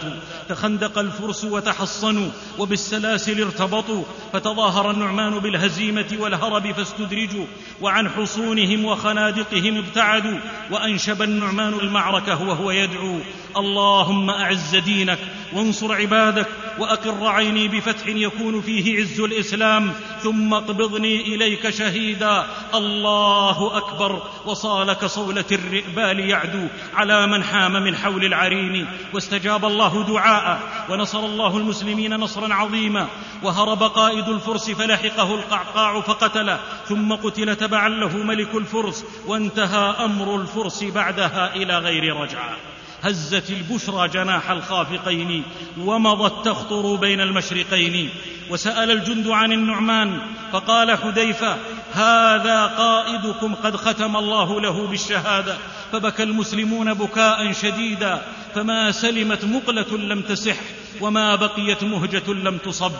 تخندق الفرس وتحصنوا وبالسلاسل ارتبطوا. فتظاهر النعمان بالهزيمة والهرب فاستدرجوا. وعن حصونهم وخنادقهم ابتعدوا. وأنشب النعمان المعركة وهو يدعو. اللهم أعز دينك وانصر عبادك وأقر عيني بفتح يكون فيه عز الإسلام ثم اقبضني إليك شهيدا. الله أكبر. وصالك صولة الرئبال يعدو على من حام من حول العرين واستجاب الله دعاء. ونصر الله المسلمين نصرا عظيما. وهرب قائد الفرس فلحقه القعقاع فقتله. ثم قتل تبعا له ملك الفرس. وانتهى أمر الفرس بعدها إلى غير رجعة. هزت البشرى جناح الخافقين ومضت تخطر بين المشرقين. وسأل الجند عن النعمان فقال حذيفة هذا قائدكم قد ختم الله له بالشهادة فبكى المسلمون بكاء شديدا فما سلمت مقلة لم تسح وما بقيت مهجة لم تصب.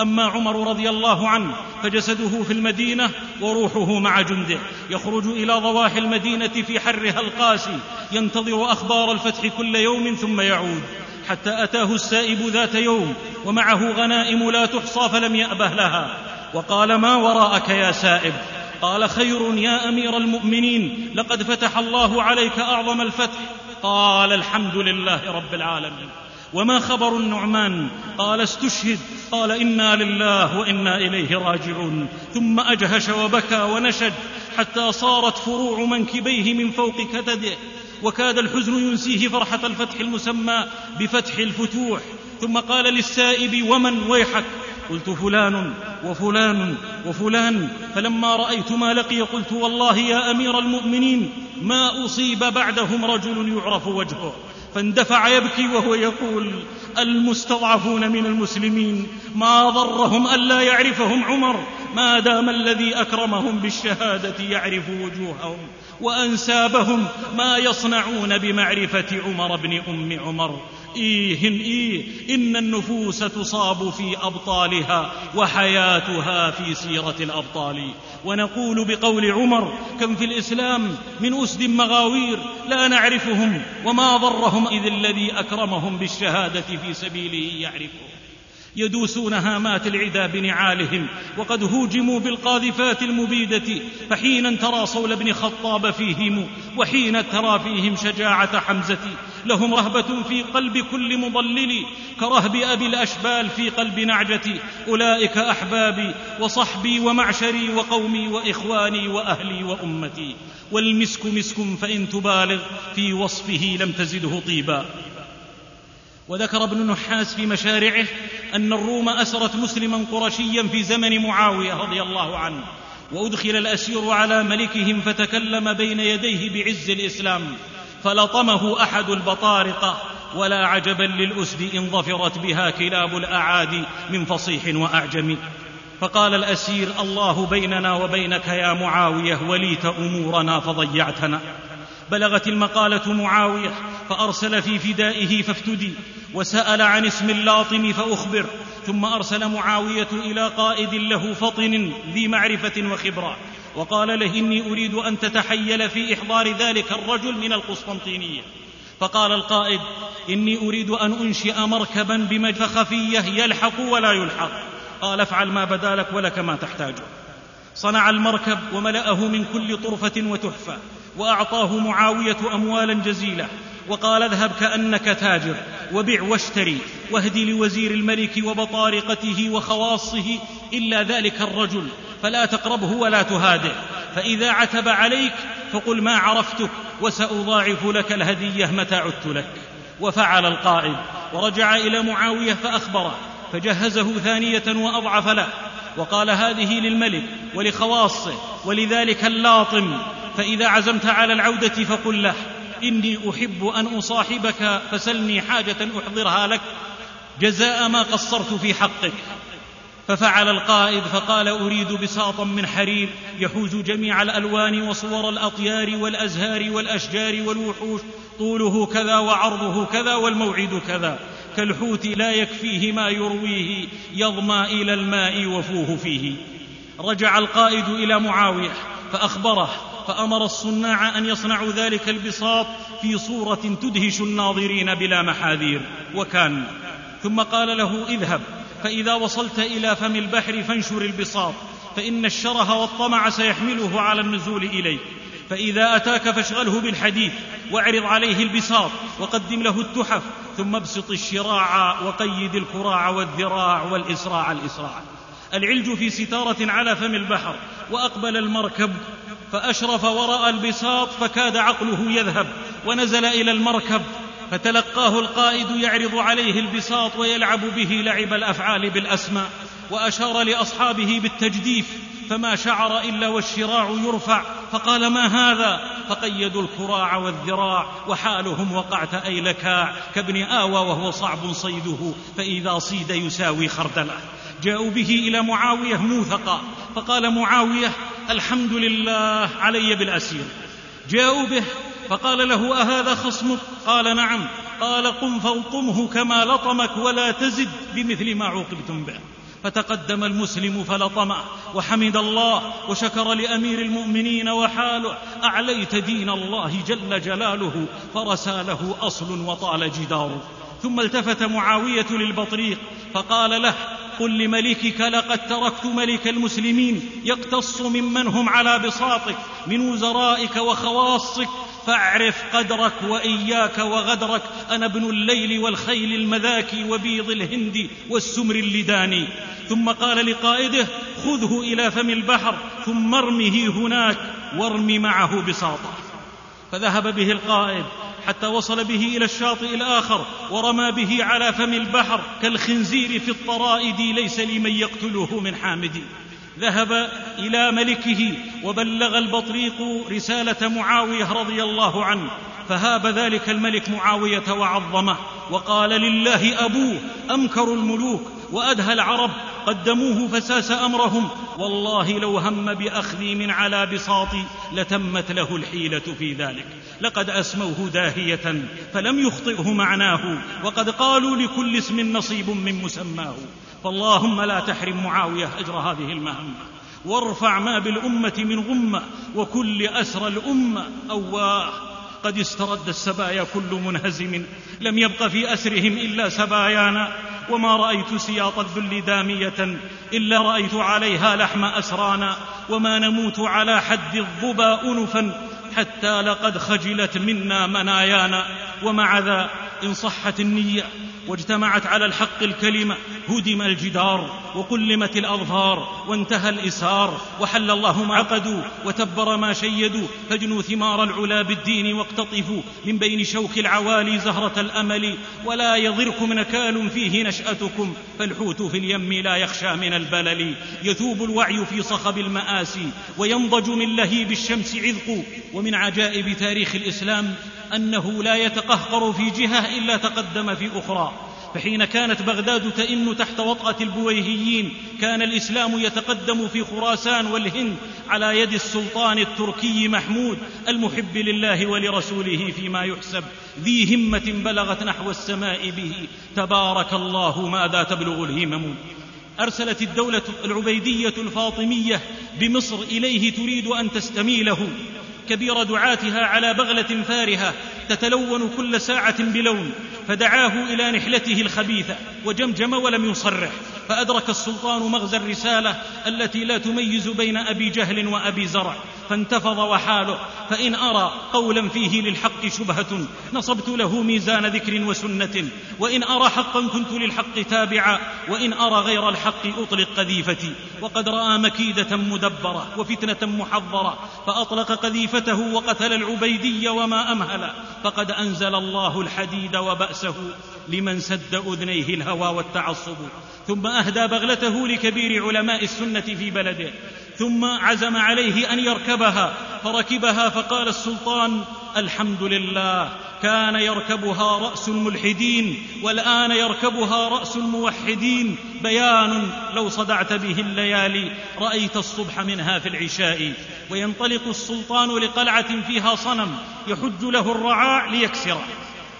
أما عمر رضي الله عنه فجسده في المدينة وروحه مع جنده. يخرج إلى ضواحي المدينة في حرها القاسي ينتظر أخبار الفتح كل يوم ثم يعود. حتى أتاه السائب ذات يوم ومعه غنائم لا تحصى فلم يأبه لها. وقال ما وراءك يا سائب؟ قال خير يا أمير المؤمنين لقد فتح الله عليك أعظم الفتح. قال الحمد لله رب العالمين. وما خبر النعمان؟ قال استشهد. قال إنا لله وإنا إليه راجعون. ثم أجهش وبكى ونشد حتى صارت فروع منكبيه من فوق كتده. وكاد الحزن ينسيه فرحة الفتح المسمى بفتح الفتوح. ثم قال للسائب ومن ويحك؟ قلت فلان وفلان وفلان. فلما رأيت ما لقي قلت والله يا أمير المؤمنين ما أصيب بعدهم رجل يعرف وجهه. فاندفع يبكي وهو يقول المستضعفون من المسلمين ما ضرهم ألا يعرفهم عمر. ما دام الذي أكرمهم بالشهادة يعرف وجوههم وأنسابهم ما يصنعون بمعرفة عمر بن أم عمر. إيه إيه إن النفوس تصاب في أبطالها وحياتها في سيرة الأبطال. ونقول بقول عمر كم في الإسلام من أسد مغاوير لا نعرفهم وما ضرهم إذ الذي أكرمهم بالشهادة في سبيله يعرفهم يدوسون هامات العدا بنعالهم وقد هوجموا بالقاذفات المبيدة فحينا ترى صول بن خطاب فيهم وحين ترى فيهم شجاعة حمزة. لهم رهبة في قلب كل مضلل كرهب أبي الأشبال في قلب نعجتي أولئك أحبابي وصحبي ومعشري وقومي وإخواني وأهلي وأمتي. والمسك مسك فإن تبالغ في وصفه لم تزده طيبا. وذكر ابن نحاس في مشارعه أن الروم أسرت مسلما قرشيا في زمن معاوية رضي الله عنه وأدخل الأسير على ملكهم فتكلم بين يديه بعز الإسلام فلطمه أحد البطارقه ولا عجبا للأسد إن ظفرت بها كلاب الاعادي من فصيح وأعجم. فقال الأسير الله بيننا وبينك يا معاوية وليت أمورنا فضيعتنا. بلغت المقالة معاوية فأرسل في فدائه فافتدي. وسأل عن اسم اللاطم فأخبر ثم أرسل معاوية إلى قائد له فطن ذي معرفة وخبرة وقال له إني أريد أن تتحيل في إحضار ذلك الرجل من القسطنطينية. فقال القائد إني أريد أن أنشئ مركبا بمجد خفية يلحق ولا يلحق. قال افعل ما بدا لك ولك ما تحتاجه صنع المركب وملأه من كل طرفة وتحفة وأعطاه معاوية اموالا جزيلة وقال اذهب كأنك تاجر وبع واشتري واهد لوزير الملك وبطارقته وخواصه إلا ذلك الرجل فلا تقربه ولا تهاده فإذا عتب عليك فقل ما عرفتك وسأضاعف لك الهدية متى عدت لك. وفعل القائد ورجع إلى معاوية فاخبره فجهزه ثانية وأضعف له وقال هذه للملك ولخواصه ولذلك اللاطم فإذا عزمت على العودة فقل له. إني أحب أن أصاحبك فسلني حاجة أحضرها لك جزاء ما قصرت في حقك. ففعل القائد فقال أريد بساطا من حرير يحوز جميع الألوان وصور الأطيار والأزهار والأشجار والوحوش طوله كذا وعرضه كذا والموعد كذا. كالحوت لا يكفيه ما يرويه يظمى إلى الماء وفوه فيه. رجع القائد إلى معاوية فأخبره فأمر الصناع أن يصنعوا ذلك البساط في صورة تدهش الناظرين بلا محاذير. وكان ثم قال له اذهب فإذا وصلت إلى فم البحر فانشر البساط فإن الشره والطمع سيحمله على النزول إليك. فإذا أتاك فاشغله بالحديث واعرض عليه البساط وقدم له التحف ثم ابسط الشراع وقيد الكراع والذراع والإسراع الإسراع. العلج في ستارة على فم البحر وأقبل المركب فأشرف وراى البساط فكاد عقله يذهب ونزل إلى المركب فتلقاه القائد يعرض عليه البساط ويلعب به لعب الأفعال بالأسماء وأشار لأصحابه بالتجديف فما شعر إلا والشراع يرفع فقال ما هذا؟ فقيدوا الكراع والذراع وحالهم وقعت أيلكاع كابن آوى وهو صعب صيده فإذا صيد يساوي خردلة. جاءوا به إلى معاوية موثقا فقال معاوية الحمد لله علي بالأسير. جاءوا به فقال له أهذا خصمك؟ قال نعم. قال قم فالطمه كما لطمك ولا تزد بمثل ما عوقبتم به. فتقدم المسلم فلطمه وحمد الله وشكر لأمير المؤمنين وحاله. أعليت دين الله جل جلاله فرسى له أصل وطال جداره. ثم التفت معاوية للبطريق فقال له قل لملكك لقد تركت ملك المسلمين يقتص ممن هم على بساطك من وزرائك وخواصك فاعرف قدرك وإياك وغدرك أنا ابن الليل والخيل المذاكي وبيض الهند والسمر اللداني. ثم قال لقائده خذه إلى فم البحر ثم ارمه هناك وارم معه بساطه. فذهب به القائد حتى وصل به إلى الشاطئ الآخر ورمى به على فم البحر كالخنزير في الطرائد ليس لمن يقتله من حامد. ذهب إلى ملكه وبلغ البطريق رسالة معاوية رضي الله عنه فهاب ذلك الملك معاوية وعظمه وقال لله أبوه أمكر الملوك وأدهى العرب قدموه فساس أمرهم. والله لو هم بأخذي من على بساطي لتمت له الحيلة في ذلك. لقد أسموه داهية فلم يخطئه معناه وقد قالوا لكل اسم نصيب من مسماه. فاللهم لا تحرم معاوية أجر هذه المهمة. وارفع ما بالأمة من غمة وكل اسرى الأمة. أواه قد استرد السبايا كل منهزم. لم يبق في أسرهم إلا سبايانا. وما رأيت سياط الذل دامية إلا رأيت عليها لحم أسرانا وما نموت على حد الظبا أنفا حتى لقد خجلت منا منايانا ومع ذا إن صحت النية واجتمعت على الحق الكلمة هدم الجدار وقلمت الاظفار وانتهى الاسار وحل الله ما عقدوا وتبر ما شيدوا فاجنوا ثمار العلا بالدين واقتطفوا من بين شوك العوالي زهرة الأمل ولا يضركم نكال فيه نشأتكم فالحوت في اليم لا يخشى من البلل. يثوب الوعي في صخب المآسي وينضج من لهيب الشمس عذق ومن عجائب تاريخ الإسلام أنه لا يتقهقر في جهة إلا تقدم في أخرى. فحين كانت بغداد تئن تحت وطأة البويهيين كان الإسلام يتقدم في خراسان والهند على يد السلطان التركي محمود المحب لله ولرسوله فيما يحسب. ذي همة بلغت نحو السماء به. تبارك الله ماذا تبلغ الهمم أرسلت الدولة العبيدية الفاطمية بمصر إليه تريد أن تستميله. كبير دعاتها على بغلة فارهة تتلون كل ساعة بلون فدعاه إلى نحلته الخبيثة وجمجم ولم يصرح. فأدرك السلطان مغزى الرسالة التي لا تميز بين أبي جهل وأبي زرع فانتفض وحاله فإن أرى قولا فيه للحق شبهة نصبت له ميزان ذكر وسنة وإن أرى حقا كنت للحق تابعا وإن أرى غير الحق أطلق قذيفتي وقد رأى مكيدة مدبرة وفتنة محضرة فأطلق قذيفته وقتل العبيدي وما أمهل فقد أنزل الله الحديد وبأسه لمن سد أذنيه الهوى والتعصب ثم أهدى بغلته لكبير علماء السنة في بلده ثم عزم عليه أن يركبها فركبها فقال السلطان الحمد لله كان يركبها رأس الملحدين والآن يركبها رأس الموحدين بيان لو صدعت به الليالي رأيت الصبح منها في العشاء وينطلق السلطان لقلعة فيها صنم يحج له الرعاع ليكسره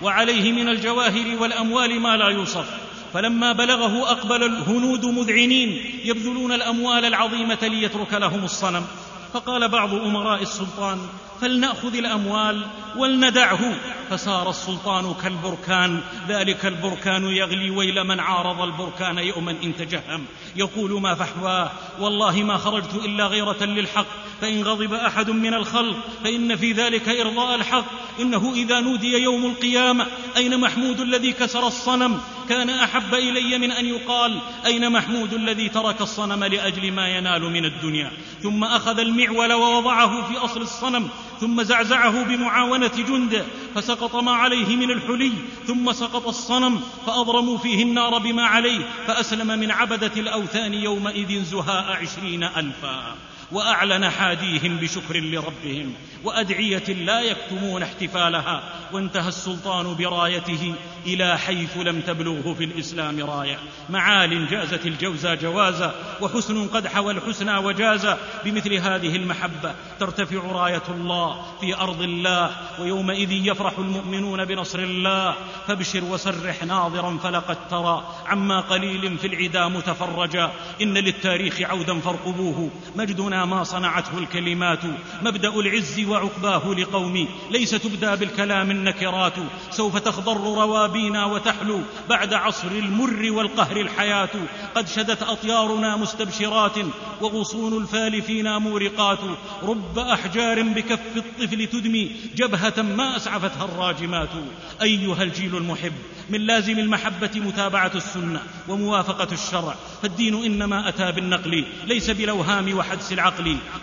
وعليه من الجواهر والأموال ما لا يوصف. فلما بلغه أقبل الهنود مذعنين يبذلون الأموال العظيمة ليترك لهم الصنم. فقال بعض أمراء السلطان فلنأخذ الأموال ولندعه. فصار السلطان كالبركان ذلك البركان يغلي ويل من عارض البركان يوما إن تجهم. يقول ما فحواه والله ما خرجت إلا غيرة للحق فإن غضب أحد من الخلق فإن في ذلك إرضاء الحق. إنه إذا نودي يوم القيامة أين محمود الذي كسر الصنم؟ كان أحب إلي من أن يقال أين محمود الذي ترك الصنم لأجل ما ينال من الدنيا؟ ثم أخذ المعول ووضعه في أصل الصنم ثم زعزعه بمعاونة جنده فسقط ما عليه من الحلي ثم سقط الصنم فأضرموا فيه النار بما عليه فأسلم من عبدة الأوثان يومئذ زهاء عشرين ألفا. وأعلن حاديهم بشكر لربهم وأدعية لا يكتمون احتفالها وانتهى السلطان برايته إلى حيث لم تبلغه في الإسلام راية. معال جازت الجوزى جوازا وحسن قد حوى الحسنى وجازا بمثل هذه المحبة. ترتفع راية الله في أرض الله ويومئذ يفرح المؤمنون بنصر الله. فابشر وسرح ناظرا فلقد ترى. عما قليل في العدا متفرجا. إن للتاريخ عودا فارقبوه. مجدنا ما صنعته الكلمات. مبدأ العز وعقباه لقومي ليس تبدى بالكلام النكرات. سوف تخضر روابينا وتحلو. بعد عصر المر والقهر الحياة. قد شدت أطيارنا مستبشرات. وغصون الفال فينا مورقات. رب أحجار بكف الطفل تدمي. جبهة ما أسعفتها الراجمات. أيها الجيل المحب. من لازم المحبة متابعة السنة وموافقة الشرع. فالدين إنما أتى بالنقل. ليس بالأوهام وحدس العقل.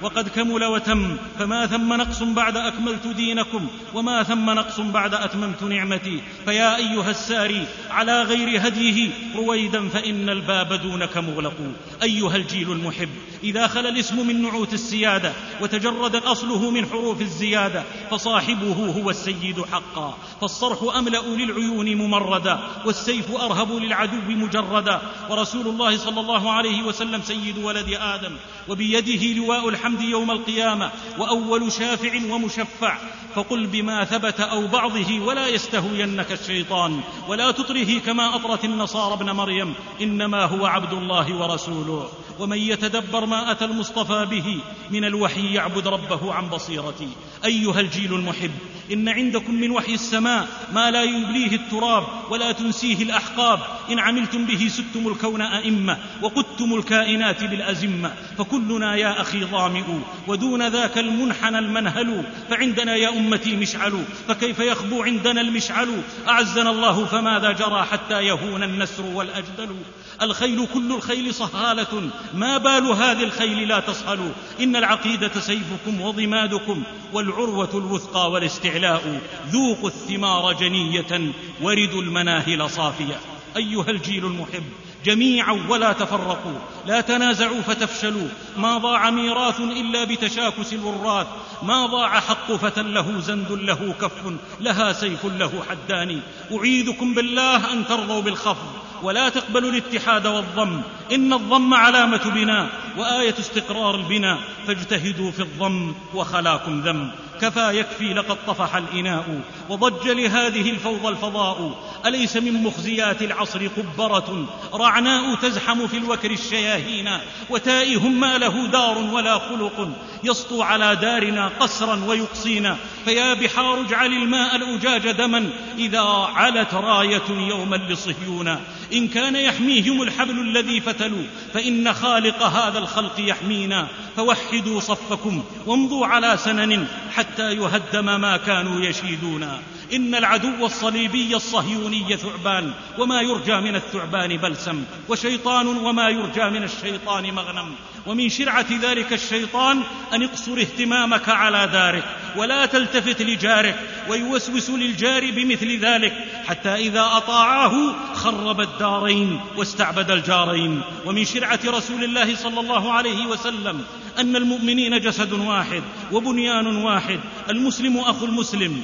وقد كمل وتم فما ثم نقص بعد أكملت دينكم وما ثم نقص بعد أتممت نعمتي. فيا أيها الساري على غير هديه رويدا فإن الباب دونك مغلق. أيها الجيل المحب إذا خلا الاسم من نعوت السيادة وتجرد اصله من حروف الزيادة فصاحبه هو السيد حقا. فالصرح أملأ للعيون ممردا والسيف أرهب للعدو مجردا. ورسول الله صلى الله عليه وسلم سيد ولد آدم وبيده لواء الحمد يوم القيامة وأول شافع ومشفع. فقل بما ثبت أو بعضه ولا يستهوينك الشيطان ولا تطره كما أطرت النصارى ابن مريم. إنما هو عبد الله ورسوله. ومن يتدبر ما أتى المصطفى به من الوحي يعبد ربه عن بصيرتي. أيها الجيل المحب إن عندكم من وحي السماء ما لا يبليه التراب ولا تنسيه الأحقاب. إن عملتم به ستم الكون أئمة وقدتم الكائنات بالأزمة. فكلنا يا أخي ظامئ ودون ذاك المنحنى المنهل. فعندنا يا أمتي مشعل فكيف يخبو عندنا المشعل؟ أعزنا الله فماذا جرى حتى يهون النسر والأجدل؟ الخيل كل الخيل صهالة. ما بال هذه الخيل لا تصهل إن العقيدة سيفكم وضمادكم والعروة الوثقى والاستعلاء. ذوقوا الثمار جنية وردوا المناهل صافية. أيها الجيل المحب جميعا ولا تفرقوا. لا تنازعوا فتفشلوا. ما ضاع ميراث إلا بتشاكس الوراث. ما ضاع حق فتى له زند له كف. لها سيف له حدان أعيذكم بالله أن ترضوا بالخفض. ولا تقبلوا الاتحاد والضم. إن الضم علامة بناء. وآية استقرار البناء فاجتهدوا في الضم وخلاكم ذم. كفى يكفي لقد طفح الإناء وضج لهذه الفوضى الفضاء. أليس من مخزيات العصر قبرة؟ رعناء تزحم في الوكر الشياهين. وتائه ما له دار ولا خلق. يسطو على دارنا قسرا ويقصينا. فيا بحار اجعل الماء الأجاج دما. إذا علت راية يوما لصهيون إن كان يحميهم الحبل الذي فتلوا فإن خالق هذا الخلق يحمينا فوحدوا صفكم وامضوا على سنن حتى يهدم ما كانوا يشيدون إن العدو الصليبي الصهيوني ثعبان وما يرجى من الثعبان بلسم وشيطان وما يرجى من الشيطان مغنم. ومن شرعة ذلك الشيطان أن اقصر اهتمامك على دارك ولا تلتفت لجارك ويوسوس للجار بمثل ذلك حتى إذا أطاعاه خرب الدارين واستعبد الجارين. ومن شرعة رسول الله صلى الله عليه وسلم أن المؤمنين جسد واحد وبنيان واحد المسلم أخو المسلم.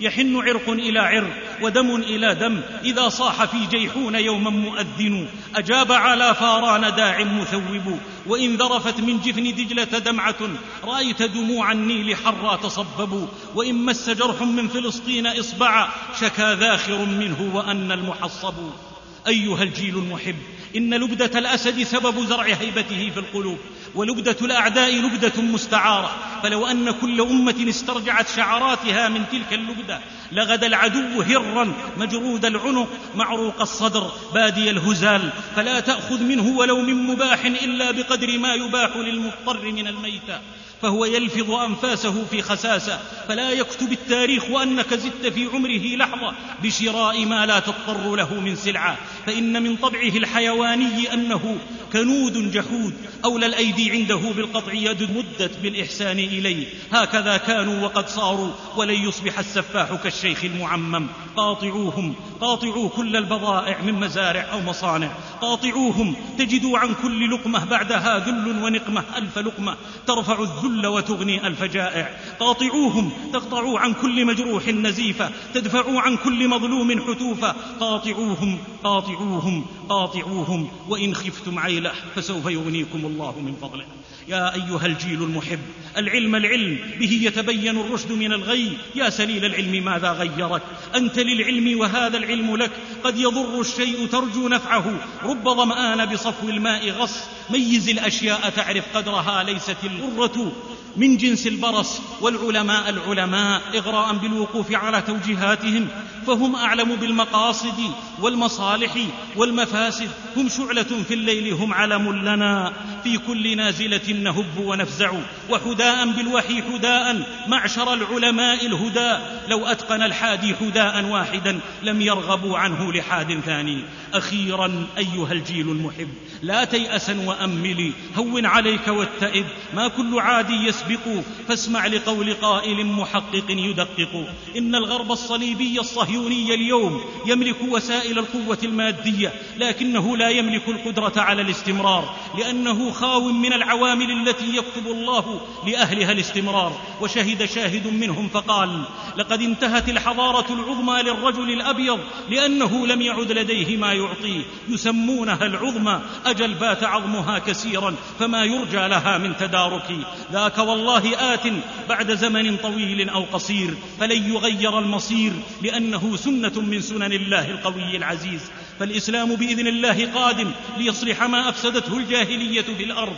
يحن عرق إلى عرق ودم إلى دم. إذا صاح في جيحون يوما مؤذن. أجاب على فاران داع مثوب. وإن ذرفت من جفن دجلة دمعة. رأيت دموع النيل حرا تصبب. وإن مس جرح من فلسطين اصبعا شكا ذاخر منه وأن المحصب. أيها الجيل المحب. إن لبدة الأسد سبب زرع هيبته في القلوب. ولبده الأعداء لبده مستعارة. فلو أن كل أمة استرجعت شعراتها من تلك اللبده لغدا العدو هرا مجرود العنق معروق الصدر بادي الهزال. فلا تأخذ منه ولو من مباح إلا بقدر ما يباح للمضطر من الميتة. فهو يلفظ أنفاسه في خساسة. فلا يكتب التاريخ أنك زدت في عمره لحظة بشراء ما لا تضطر له من سلعة. فإن من طبعه الحيواني أنه كنود جحود. أولى الأيدي عنده بالقطع يد مدت بالإحسان إليه. هكذا كانوا وقد صاروا ولن يصبح السفاح كالشيخ المعمم. قاطعوهم قاطعوا كل البضائع من مزارع أو مصانع. قاطعوهم تجدوا عن كل لقمة بعدها ذل ونقمة ألف لقمة. ترفع الذل وتغني ألف جائع. قاطعوهم تقطعوا عن كل مجروح نزيفة تدفعوا عن كل مظلوم حتوفا قاطعوهم قاطعوهم قاطعوهم وإن خفتم عيله فسوف يغنيكم الله من فضله. يا أيها الجيل المحب العلم العلم به يتبين الرشد من الغي. يا سليل العلم ماذا غيرك؟ أنت للعلم وهذا العلم لك. قد يضر الشيء ترجو نفعه. رب ظمان بصفو الماء غص. ميز الأشياء تعرف قدرها ليست الغره من جنس البرص والعلماء العلماء إغراء بالوقوف على توجيهاتهم. فهم أعلم بالمقاصد والمصالح والمفاسد. هم شعلة في الليل هم علم لنا. في كل نازله نهب ونفزع وحداء بالوحي حداء معشر العلماء الهدى لو أتقن الحادي حداء واحدا لم يرغبوا عنه لحاد ثاني. أخيرا أيها الجيل المحب لا تيأسا وأملي هون عليك واتئب ما كل عادي يسبق. فاسمع لقول قائل محقق يدقق. إن الغرب الصليبي الصهيوني اليوم يملك وسائل القوة المادية لكنه لا يملك القدرة على الاستمرار لأنه خاو من العوامل التي يكتب الله لأهلها الاستمرار. وشهد شاهد منهم فقال لقد انتهت الحضارة العظمى للرجل الأبيض لأنه لم يعد لديه ما يعطيه يسمونها العظمى أجل بات عظمها كثيرا فما يرجى لها من تدارك. ذاك والله آت بعد زمن طويل أو قصير فلن يغير المصير لأنه سنة من سنن الله القوي العزيز. فالإسلام بإذن الله قادم ليصلح ما أفسدته الجاهلية في الأرض.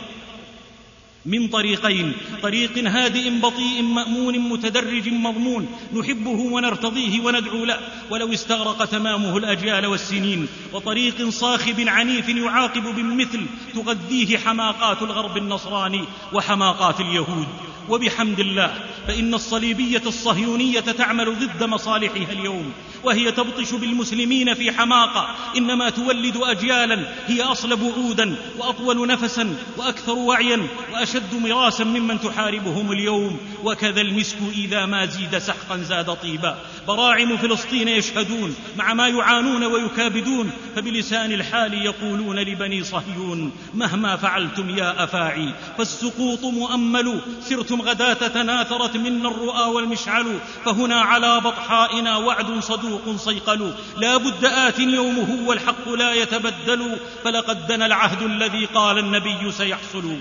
من طريقين. طريق هادئ بطيء مأمون متدرج مضمون. نحبه ونرتضيه وندعو له. ولو استغرق تمامه الأجيال والسنين. وطريق صاخب عنيف يعاقب بالمثل. تغذيه حماقات الغرب النصراني وحماقات اليهود. وبحمد الله فإن الصليبية الصهيونية تعمل ضد مصالحها اليوم. وهي تبطش بالمسلمين في حماقة. إنما تولد اجيالا هي أصلب عودا وأطول نفسا وأكثر وعيا وأشد مراسا ممن تحاربهم اليوم. وكذا المسك إذا ما زيد سحقا زاد طيبا. براعم فلسطين يشهدون مع ما يعانون ويكابدون فبلسان الحال يقولون لبني صهيون مهما فعلتم يا أفاعي فالسقوط مؤمل. سرتم غداة تناثرت منا الرؤى والمشعل فهنا على بطحائنا وعد صدوق صيقل لا بد آت يومه والحق لا يتبدل. فلقد دنا العهد الذي قال النبي سيحصل.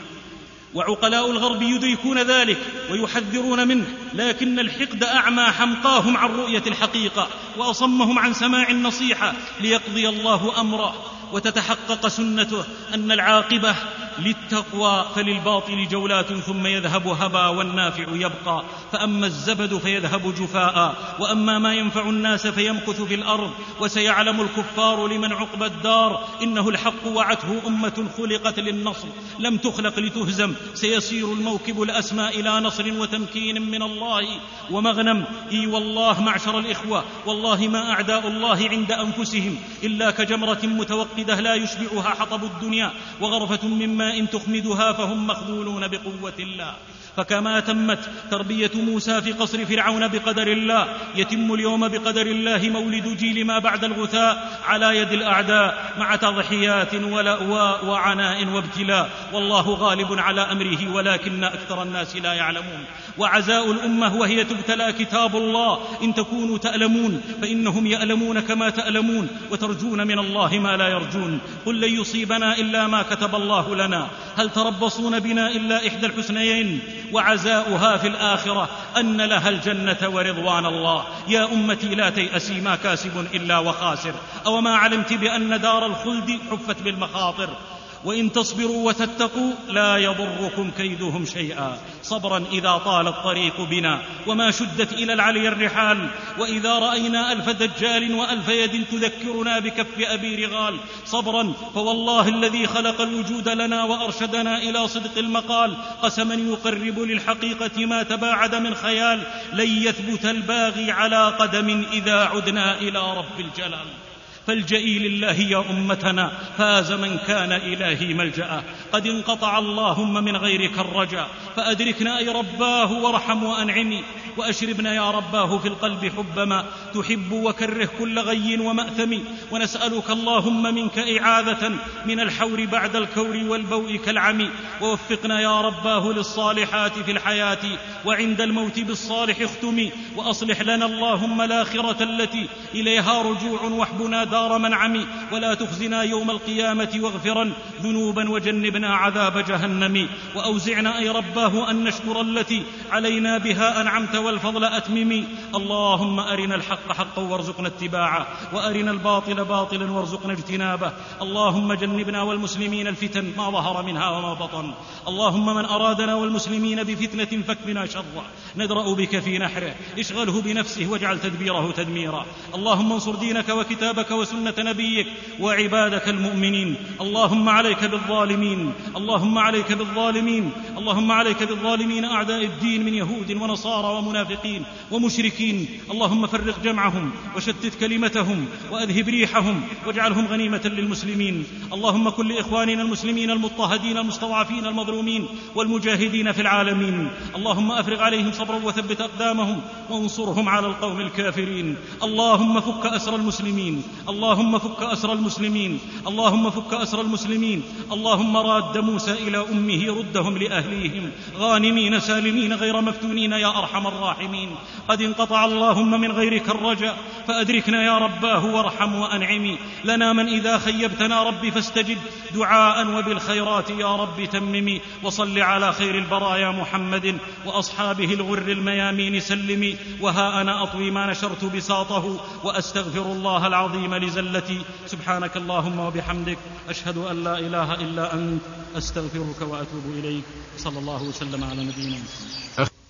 وعقلاء الغرب يدركون ذلك ويحذرون منه لكن الحقد أعمى حمقاهم عن رؤية الحقيقة وأصمهم عن سماع النصيحة ليقضي الله أمره. وتتحقق سنته أن العاقبة للتقوى فللباطل جولات ثم يذهب هبا والنافع يبقى. فأما الزبد فيذهب جفاء. وأما ما ينفع الناس فيمكث في الأرض. وسيعلم الكفار لمن عقبى الدار. إنه الحق وعته أمة خلقت للنصر. لم تخلق لتهزم. سيسير الموكب الاسمى إلى نصر وتمكين من الله. ومغنم. إي والله معشر الإخوة. والله ما أعداء الله عند أنفسهم. إلا كجمرة متوقدة لا يشبعها حطب الدنيا. وغرفة من ماء تخمدها فهم مخذولون بقوة الله. فكما تمت تربية موسى في قصر فرعون بقدر الله يتم اليوم بقدر الله مولد جيل ما بعد الغثاء على يد الأعداء مع تضحيات ولأواء وعناء وابتلاء. والله غالب على أمره ولكن أكثر الناس لا يعلمون. وعزاء الأمة وهي تبتلى كتاب الله. إن تكونوا تألمون فإنهم يألمون كما تألمون وترجون من الله ما لا يرجون. قل لن يصيبنا إلا ما كتب الله لنا. هل تربصون بنا إلا إحدى الحسنيين؟ وعزاؤها في الآخرة أن لها الجنة ورضوان الله. يا أمتي لا تيأسي ما كاسب إلا وخاسر. أو ما علمت بأن دار الخلد حفت بالمخاطر. وإن تصبروا وتتقوا لا يضركم كيدهم شيئا. صبرا إذا طال الطريق بنا وما شدت إلى العلي الرحال. وإذا رأينا ألف دجال وألف يد تذكرنا بكف أبي رغال. صبرا فوالله الذي خلق الوجود لنا وأرشدنا إلى صدق المقال. قسما يقرب للحقيقة ما تباعد من خيال. لن يثبت الباغي على قدم إذا عدنا إلى رب الجلال. فالجئي لله يا أمتنا فاز من كان إلهي ملجا قد انقطع اللهم من غيرك الرجا فأدركنا أي رباه وارحم وأنعمي. وأشربنا يا رباه في القلب حب ما تحب وكره كل غي ومأثم. ونسألك اللهم منك إعاذة من الحور بعد الكور والبوء كالعمي ووفقنا يا رباه للصالحات في الحياة وعند الموت بالصالح اختم. وأصلح لنا اللهم الآخرة التي إليها رجوع وحبنا دار من عمي ولا تخزنا يوم القيامة واغفرا. ذنوبا وجنبنا عذاب جهنم. وأوزعنا أي رباه أن نشكر التي علينا بها أنعمت والفضل أتمم. اللهم أرنا الحق حقا وارزقنا اتباعه وأرنا الباطل باطلا وارزقنا اجتنابه. اللهم جنبنا والمسلمين الفتن ما ظهر منها وما بطن. اللهم من أرادنا والمسلمين بفتنة فاكفنا شره. ندرأ بك في نحره اشغله بنفسه واجعل تدبيره تدميرا. اللهم انصر دينك وكتابك وسنة نبيك وعبادك المؤمنين. اللهم عليك بالظالمين. اللهم عليك بالظالمين. اللهم عليك بالظالمين أعداء الدين من يهود ونصارى ومنافقين ومشركين. اللهم فرق جمعهم وشتت كلمتهم وأذهب ريحهم واجعلهم غنيمة للمسلمين. اللهم كن لإخواننا المسلمين المضطهدين المستضعفين المظلومين والمجاهدين في العالمين. اللهم أفرغ عليهم صبرا وثبت أقدامهم وانصرهم على القوم الكافرين. اللهم فك أسر المسلمين. اللهم فك أسر المسلمين اللهم فك أسر المسلمين اللهم راد موسى إلى أمه ردهم لأهليهم. غانمين سالمين غير مفتونين يا أرحم الراحمين. قد انقطع اللهم من غيرك الرجاء فأدركنا يا رباه وارحم وانعمي لنا من إذا خيبتنا ربي فاستجب. دعاء وبالخيرات يا رب تممي وصل على خير البرايا محمد وأصحابه الغر الميامين سلمي وها أنا أطوي ما نشرت بساطه وأستغفر الله العظيم لزلتي سبحانك اللهم وبحمدك أشهد أن لا إله إلا أنت أستغفرك وأتوب إليك. صلى الله وسلم على نبينا محمد.